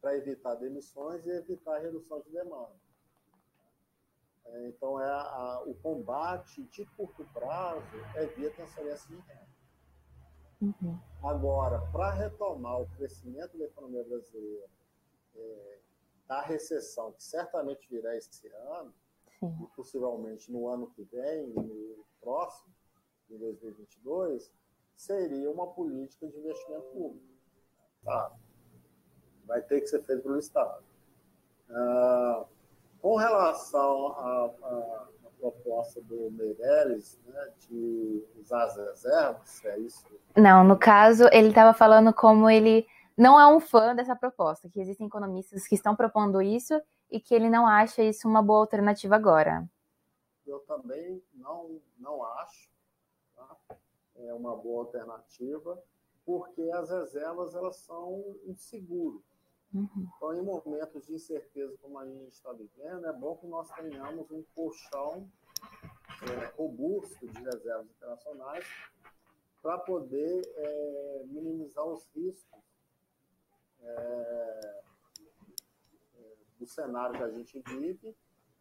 para evitar demissões e evitar redução de demanda. É, então, é a, o combate de curto prazo é via transferência de renda. Uhum. Agora, para retomar o crescimento da economia brasileira, é, da recessão, que certamente virá esse ano, Sim. e possivelmente no ano que vem, no próximo, em 2022, seria uma política de investimento público. Tá? Vai ter que ser feito pelo Estado. Ah, com relação à proposta do Meirelles, né, de usar as reservas, é isso? Não, no caso, ele estava falando como ele não é um fã dessa proposta, que existem economistas que estão propondo isso e que ele não acha isso uma boa alternativa agora. Eu também não, não acho tá? é uma boa alternativa, porque as reservas elas são um seguro. Uhum. Então, em momentos de incerteza como a gente está vivendo, é bom que nós tenhamos um colchão é, robusto de reservas internacionais para poder é, minimizar os riscos é, é, do cenário que a gente vive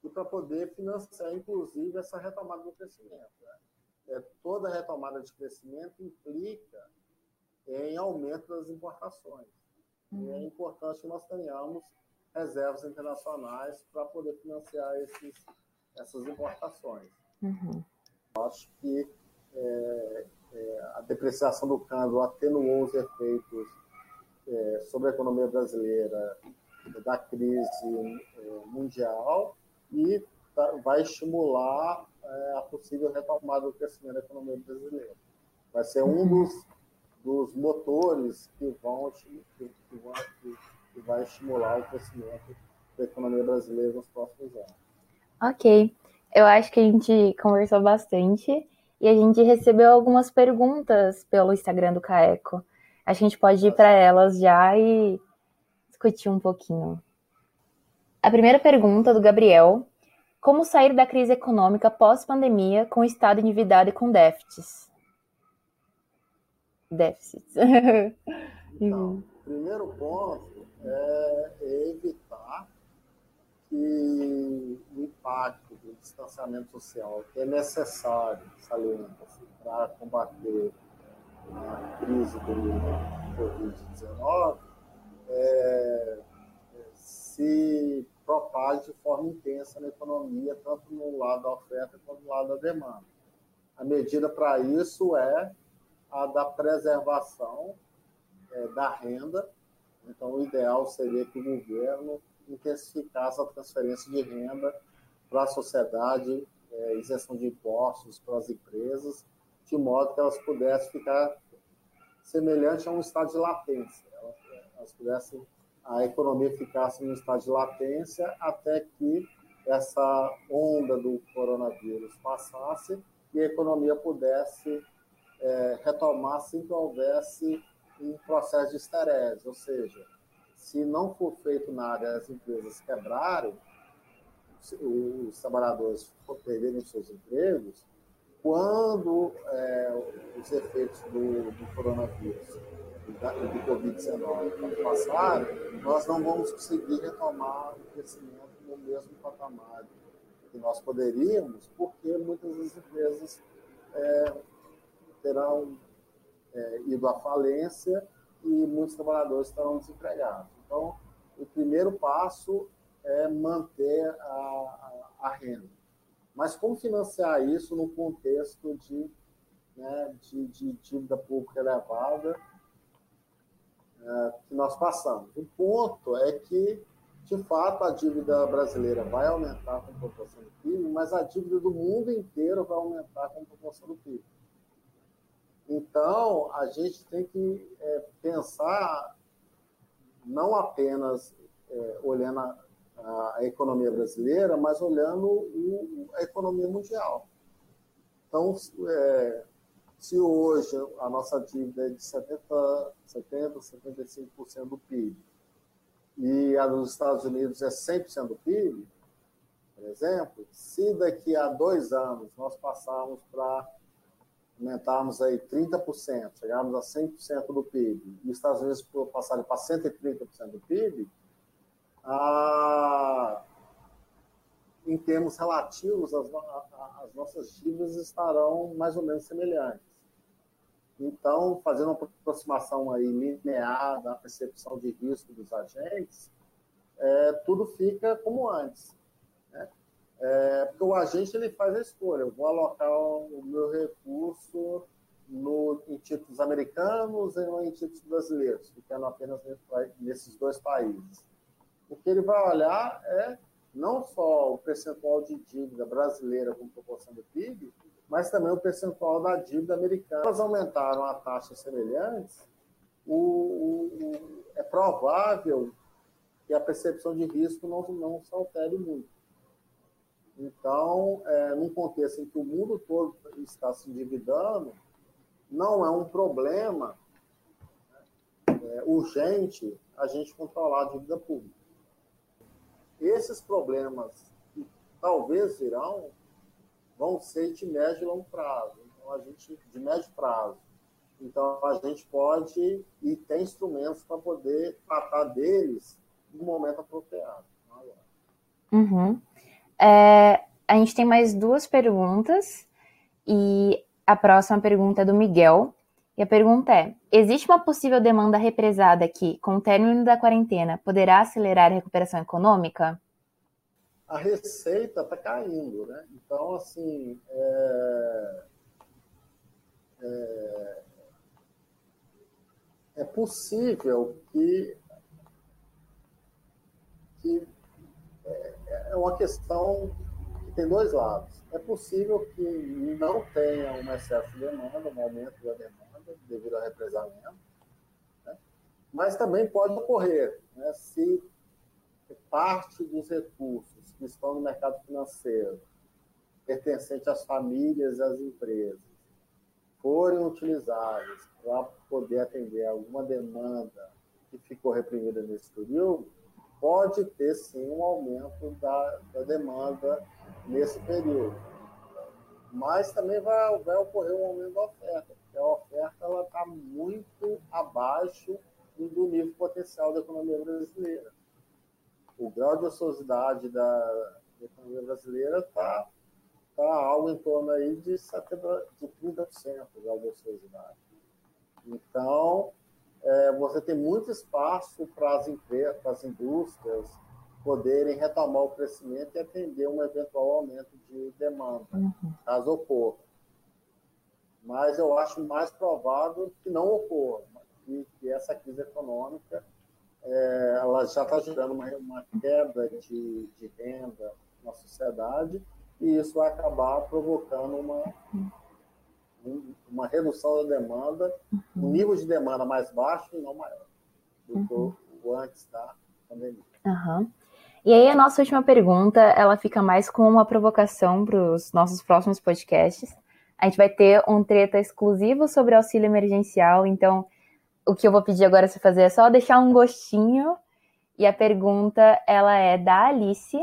e para poder financiar, inclusive, essa retomada do crescimento. Né? É, toda retomada de crescimento implica em aumento das importações. Uhum. E é uhum. importante que nós tenhamos reservas internacionais para poder financiar esses, essas importações. Uhum. Acho que é, é, a depreciação do câmbio atenuou os efeitos é, sobre a economia brasileira da crise é, mundial e tá, vai estimular é, a possível retomada do crescimento da economia brasileira. Vai ser um dos, dos motores que vão que, que, vão, que, que vai estimular o crescimento da economia brasileira nos próximos anos. Ok. Eu acho que a gente conversou bastante e a gente recebeu algumas perguntas pelo Instagram do Caeco. A gente pode ir para elas já e discutir um pouquinho. A primeira pergunta do Gabriel: Como sair da crise econômica pós-pandemia com o Estado endividado e com déficits? Déficits. Então, primeiro ponto é evitar que o impacto do distanciamento social que é necessário, salienta para combater a crise do Covid-19 é, se propague de forma intensa na economia, tanto no lado da oferta quanto no lado da demanda. A medida para isso é a da preservação é, da renda. Então, o ideal seria que o governo intensificar essa transferência de renda para a sociedade, é, isenção de impostos para as empresas, de modo que elas pudessem ficar semelhante a um estado de latência. Elas, elas pudessem, a economia ficasse num estado de latência até que essa onda do coronavírus passasse e a economia pudesse é, retomar assim que houvesse um processo de esterese, ou seja, se não for feito nada as empresas quebrarem, os trabalhadores perderem seus empregos, quando é, os efeitos do, do coronavírus do Covid-19 passarem, nós não vamos conseguir retomar o crescimento no mesmo patamar que nós poderíamos, porque muitas das empresas é, terão é, ido à falência e muitos trabalhadores estarão desempregados. Então, o primeiro passo é manter a, a, a renda. Mas como financiar isso no contexto de, né, de, de dívida pública elevada é, que nós passamos? O ponto é que, de fato, a dívida brasileira vai aumentar com proporção do PIB, mas a dívida do mundo inteiro vai aumentar com proporção do PIB. Então, a gente tem que é, pensar não apenas é, olhando a, a, economia brasileira, mas olhando o, a economia mundial. Então, é, se hoje a nossa dívida é de 70, 70 75% do PIB, e a dos Estados Unidos é 100% do PIB, por exemplo, se daqui a dois anos nós passarmos para aumentarmos aí 30%, chegarmos a 100% do PIB, e os Estados Unidos passarem para 130% do PIB, ah, em termos relativos, as, as, nossas dívidas estarão mais ou menos semelhantes. Então, fazendo uma aproximação aí linear da percepção de risco dos agentes, é, tudo fica como antes. É, porque o agente ele faz a escolha, eu vou alocar o meu recurso no, em títulos americanos ou em títulos brasileiros, ficando apenas nesses dois países. O que ele vai olhar é não só o percentual de dívida brasileira com proporção do PIB, mas também o percentual da dívida americana. Elas aumentaram a taxas semelhantes, o, o, é provável que a percepção de risco não, não se altere muito. Então, é, num contexto em que o mundo todo está se endividando, não é um problema é, urgente a gente controlar a dívida pública. Esses problemas que talvez virão vão ser de médio e longo prazo. Então, a gente, de médio prazo. Então, a gente pode e tem instrumentos para poder tratar deles no momento apropriado. Uhum. É, a gente tem mais duas perguntas e a próxima pergunta é do Miguel. E a pergunta é: existe uma possível demanda represada que, com o término da quarentena, poderá acelerar a recuperação econômica? A receita está caindo, né? Então, assim, é... É... é possível que, que é, é uma questão que tem dois lados. É possível que não tenha um excesso de demanda, um aumento da demanda devido ao represamento, né? mas também pode ocorrer né? se parte dos recursos que estão no mercado financeiro, pertencente às famílias e às empresas, forem utilizados para poder atender alguma demanda que ficou reprimida nesse período, pode ter sim um aumento da, da demanda nesse período. Mas também vai, vai ocorrer um aumento da oferta, porque a oferta está muito abaixo do nível potencial da economia brasileira. O grau de ociosidade da, da economia brasileira está tá algo em torno aí de, 70, de 30% o grau de ociosidade. Então, é, você tem muito espaço para as empresas, para as indústrias poderem retomar o crescimento e atender um eventual aumento de demanda, uhum. caso ocorra. Mas eu acho mais provável que não ocorra, que, que essa crise econômica é, ela já está gerando uma, uma queda de, de renda na sociedade e isso vai acabar provocando uma, uhum uma redução da demanda, um uhum. nível de demanda mais baixo e não maior do que uhum. o antes da pandemia. Uhum. E aí a nossa última pergunta, ela fica mais com uma provocação para os nossos próximos podcasts. A gente vai ter um treta exclusivo sobre auxílio emergencial, então o que eu vou pedir agora você fazer é só deixar um gostinho. E a pergunta, ela é da Alice.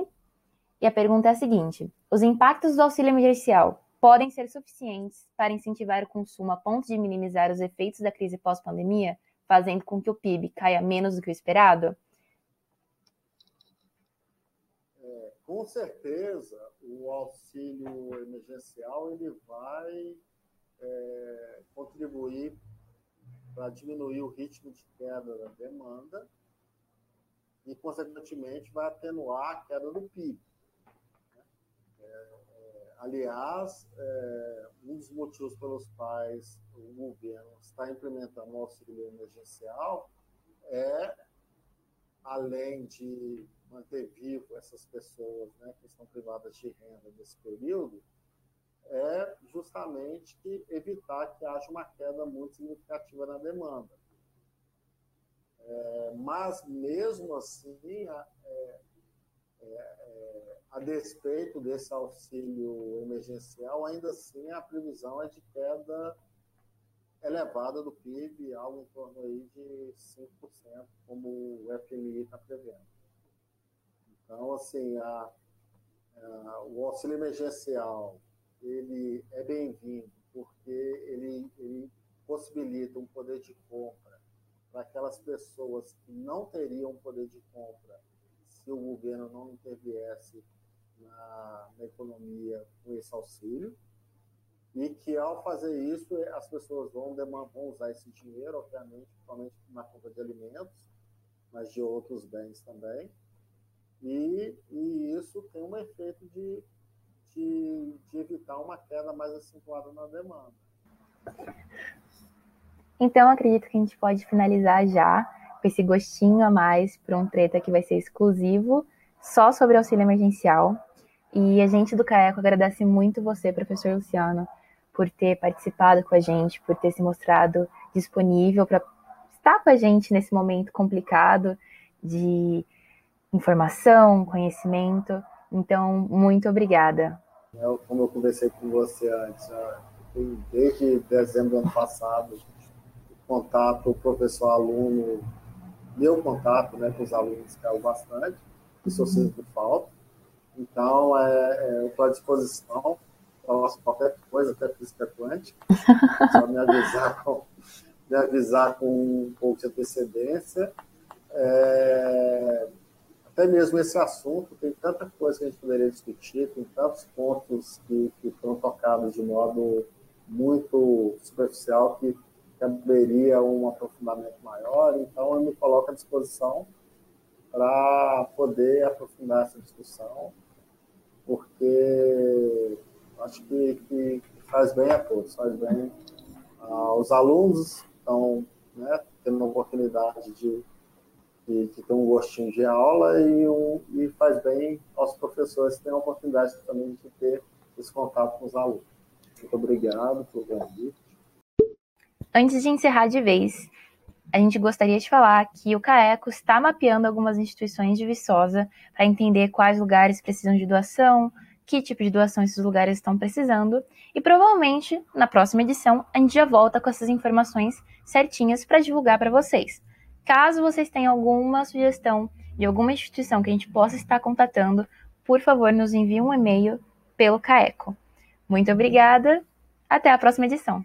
E a pergunta é a seguinte: os impactos do auxílio emergencial podem ser suficientes para incentivar o consumo a ponto de minimizar os efeitos da crise pós-pandemia, fazendo com que o PIB caia menos do que o esperado? É, com certeza, o auxílio emergencial ele vai é, contribuir para diminuir o ritmo de queda da demanda e, consequentemente, vai atenuar a queda do PIB. Aliás, é, um dos motivos pelos quais o governo está implementando o auxílio emergencial é, além de manter vivo essas pessoas né, que estão privadas de renda nesse período, é justamente evitar que haja uma queda muito significativa na demanda. É, mas, mesmo assim, é, é, a despeito desse auxílio emergencial, ainda assim a previsão é de queda elevada do PIB, algo em torno aí de 5%, como o FMI está prevendo. Então, assim, a, a, o auxílio emergencial ele é bem-vindo porque ele, ele possibilita um poder de compra para aquelas pessoas que não teriam poder de compra se o governo não interviesse na, na economia com esse auxílio e que ao fazer isso as pessoas vão, vão usar esse dinheiro, obviamente, principalmente na compra de alimentos, mas de outros bens também. E, e isso tem um efeito de, de, de evitar uma queda mais acentuada na demanda. Então, acredito que a gente pode finalizar já com esse gostinho a mais para um treta que vai ser exclusivo só sobre auxílio emergencial. E a gente do CAECO agradece muito você, professor Luciano, por ter participado com a gente, por ter se mostrado disponível para estar com a gente nesse momento complicado de informação, conhecimento. Então, muito obrigada. Eu, como eu conversei com você antes, desde dezembro do ano passado, contato professor-aluno, meu contato né, com os alunos caiu bastante, isso eu sinto falta. Então, é, é, eu estou à disposição. Para qualquer coisa, até física quântica, só me avisar com, me avisar com um pouco de antecedência. É, até mesmo esse assunto, tem tanta coisa que a gente poderia discutir, tem tantos pontos que, que foram tocados de modo muito superficial que caberia um aprofundamento maior, então eu me coloco à disposição para poder aprofundar essa discussão, porque acho que, que, faz bem a todos, faz bem aos alunos, estão né, tendo a oportunidade de, de, de, ter um gostinho de aula e, um, e faz bem aos professores que têm a oportunidade também de ter esse contato com os alunos. Muito obrigado pelo convite. Antes de encerrar de vez, a gente gostaria de falar que o CAECO está mapeando algumas instituições de Viçosa para entender quais lugares precisam de doação, que tipo de doação esses lugares estão precisando, e provavelmente na próxima edição a gente já volta com essas informações certinhas para divulgar para vocês. Caso vocês tenham alguma sugestão de alguma instituição que a gente possa estar contatando, por favor, nos envie um e-mail pelo CAECO. Muito obrigada, até a próxima edição.